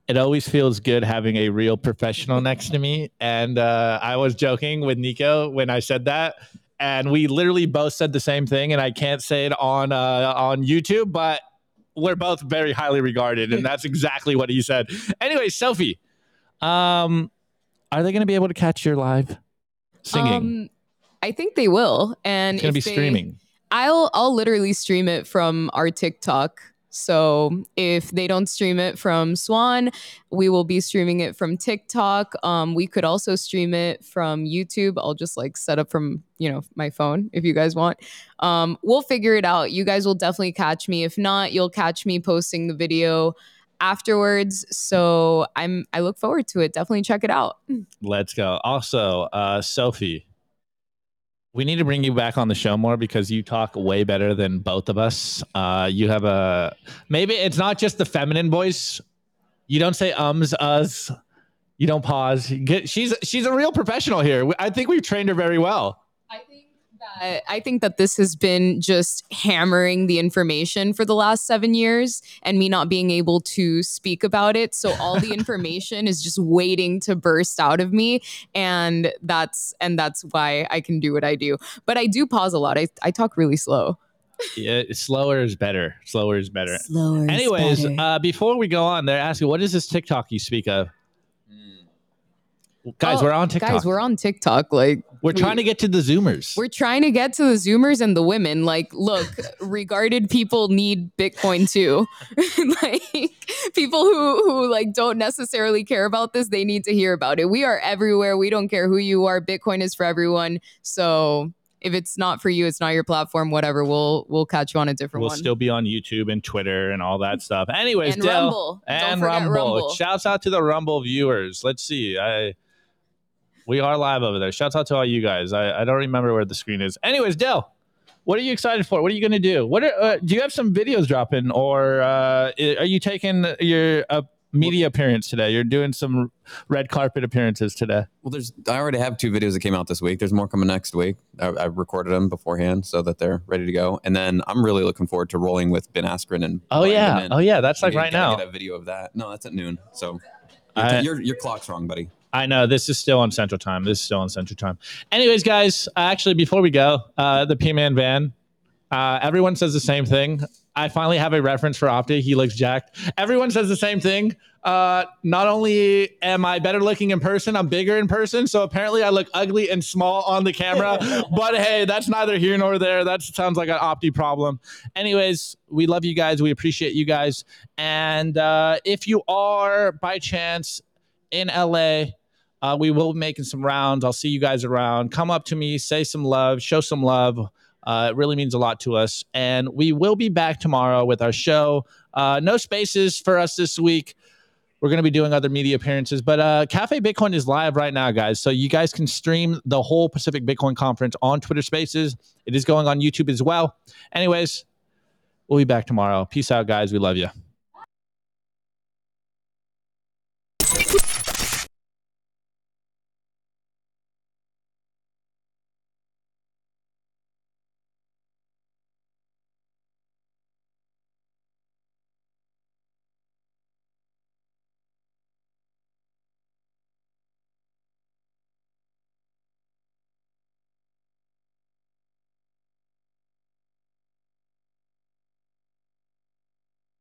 Speaker 4: it always feels good having a real professional next to me. And uh, I was joking with Nico when I said that and we literally both said the same thing and i can't say it on uh, on youtube but we're both very highly regarded and that's exactly what he said. Anyway sophie um are they going to be able to catch your live singing?
Speaker 11: Um, I think they will, and
Speaker 4: it's going to be
Speaker 11: they-
Speaker 4: streaming.
Speaker 11: I'll I'll literally stream it from our TikTok. So if they don't stream it from Swan, we will be streaming it from TikTok. Um, we could also stream it from YouTube. I'll just like set up from you know my phone if you guys want. Um, we'll figure it out. You guys will definitely catch me. If not, you'll catch me posting the video afterwards. So I'm I look forward to it. Definitely check it out.
Speaker 4: Let's go. Also, uh, Sophie, we need to bring you back on the show more because you talk way better than both of us. Uh, you have a maybe it's not just the feminine voice. You don't say ums, us. You don't pause. Get, she's she's a real professional here. I think we've trained her very well.
Speaker 11: I, I think that this has been just hammering the information for the last seven years and me not being able to speak about it. So all the information is just waiting to burst out of me. And that's and that's why I can do what I do. But I do pause a lot. I, I talk really slow.
Speaker 4: Yeah, slower is better. Slower is better.
Speaker 11: Slower. is
Speaker 4: Anyways,
Speaker 11: better.
Speaker 4: uh, before we go on, they're asking, what is this TikTok you speak of? Guys,
Speaker 11: Oh,
Speaker 4: we're on TikTok.
Speaker 11: Guys, we're on TikTok. Like
Speaker 4: We're trying to get to the Zoomers.
Speaker 11: We're trying to get to the Zoomers and the women. Like, look, regarded people need Bitcoin too. like people who who like don't necessarily care about this, they need to hear about it. We are everywhere. We don't care who you are. Bitcoin is for everyone. So if it's not for you, it's not your platform. Whatever. We'll we'll catch you on a different
Speaker 4: We'll
Speaker 11: one.
Speaker 4: still be on YouTube and Twitter and all that stuff. Anyways,
Speaker 11: And Rumble.
Speaker 4: And Rumble.
Speaker 11: Rumble.
Speaker 4: Shouts out to the Rumble viewers. Let's see. I we are live over there. Shouts out to all you guys. I, I don't remember where the screen is. Anyways, Dell, what are you excited for? What are you going to do? What are, uh, do you have some videos dropping, or uh, are you taking your uh, media appearance today? You're doing some red carpet appearances today.
Speaker 6: Well, there's I already have two videos that came out this week. There's more coming next week. I, I recorded them beforehand so that they're ready to go. And then I'm really looking forward to rolling with Ben Askren and
Speaker 4: Oh
Speaker 6: Brian
Speaker 4: yeah,
Speaker 6: Demint.
Speaker 4: oh yeah. That's like right now.
Speaker 6: Get a video of that. No, that's at noon. So your,
Speaker 4: I-
Speaker 6: your, your clock's wrong, buddy.
Speaker 4: I know this is still on Central Time. This is still on Central Time. Anyways, guys, uh, actually, before we go, uh, the P Man van. Uh, everyone says the same thing. I finally have a reference for Opti. He looks jacked. Everyone says the same thing. Uh, not only am I better looking in person, I'm bigger in person. So apparently, I look ugly and small on the camera. but hey, that's neither here nor there. That sounds like an Opti problem. Anyways, we love you guys. We appreciate you guys. And uh, if you are by chance in LA, uh, we will be making some rounds. I'll see you guys around. Come up to me, say some love, show some love. Uh, it really means a lot to us. And we will be back tomorrow with our show. Uh, no spaces for us this week. We're going to be doing other media appearances, but uh, Cafe Bitcoin is live right now, guys. So you guys can stream the whole Pacific Bitcoin Conference on Twitter Spaces. It is going on YouTube as well. Anyways, we'll be back tomorrow. Peace out, guys. We love you.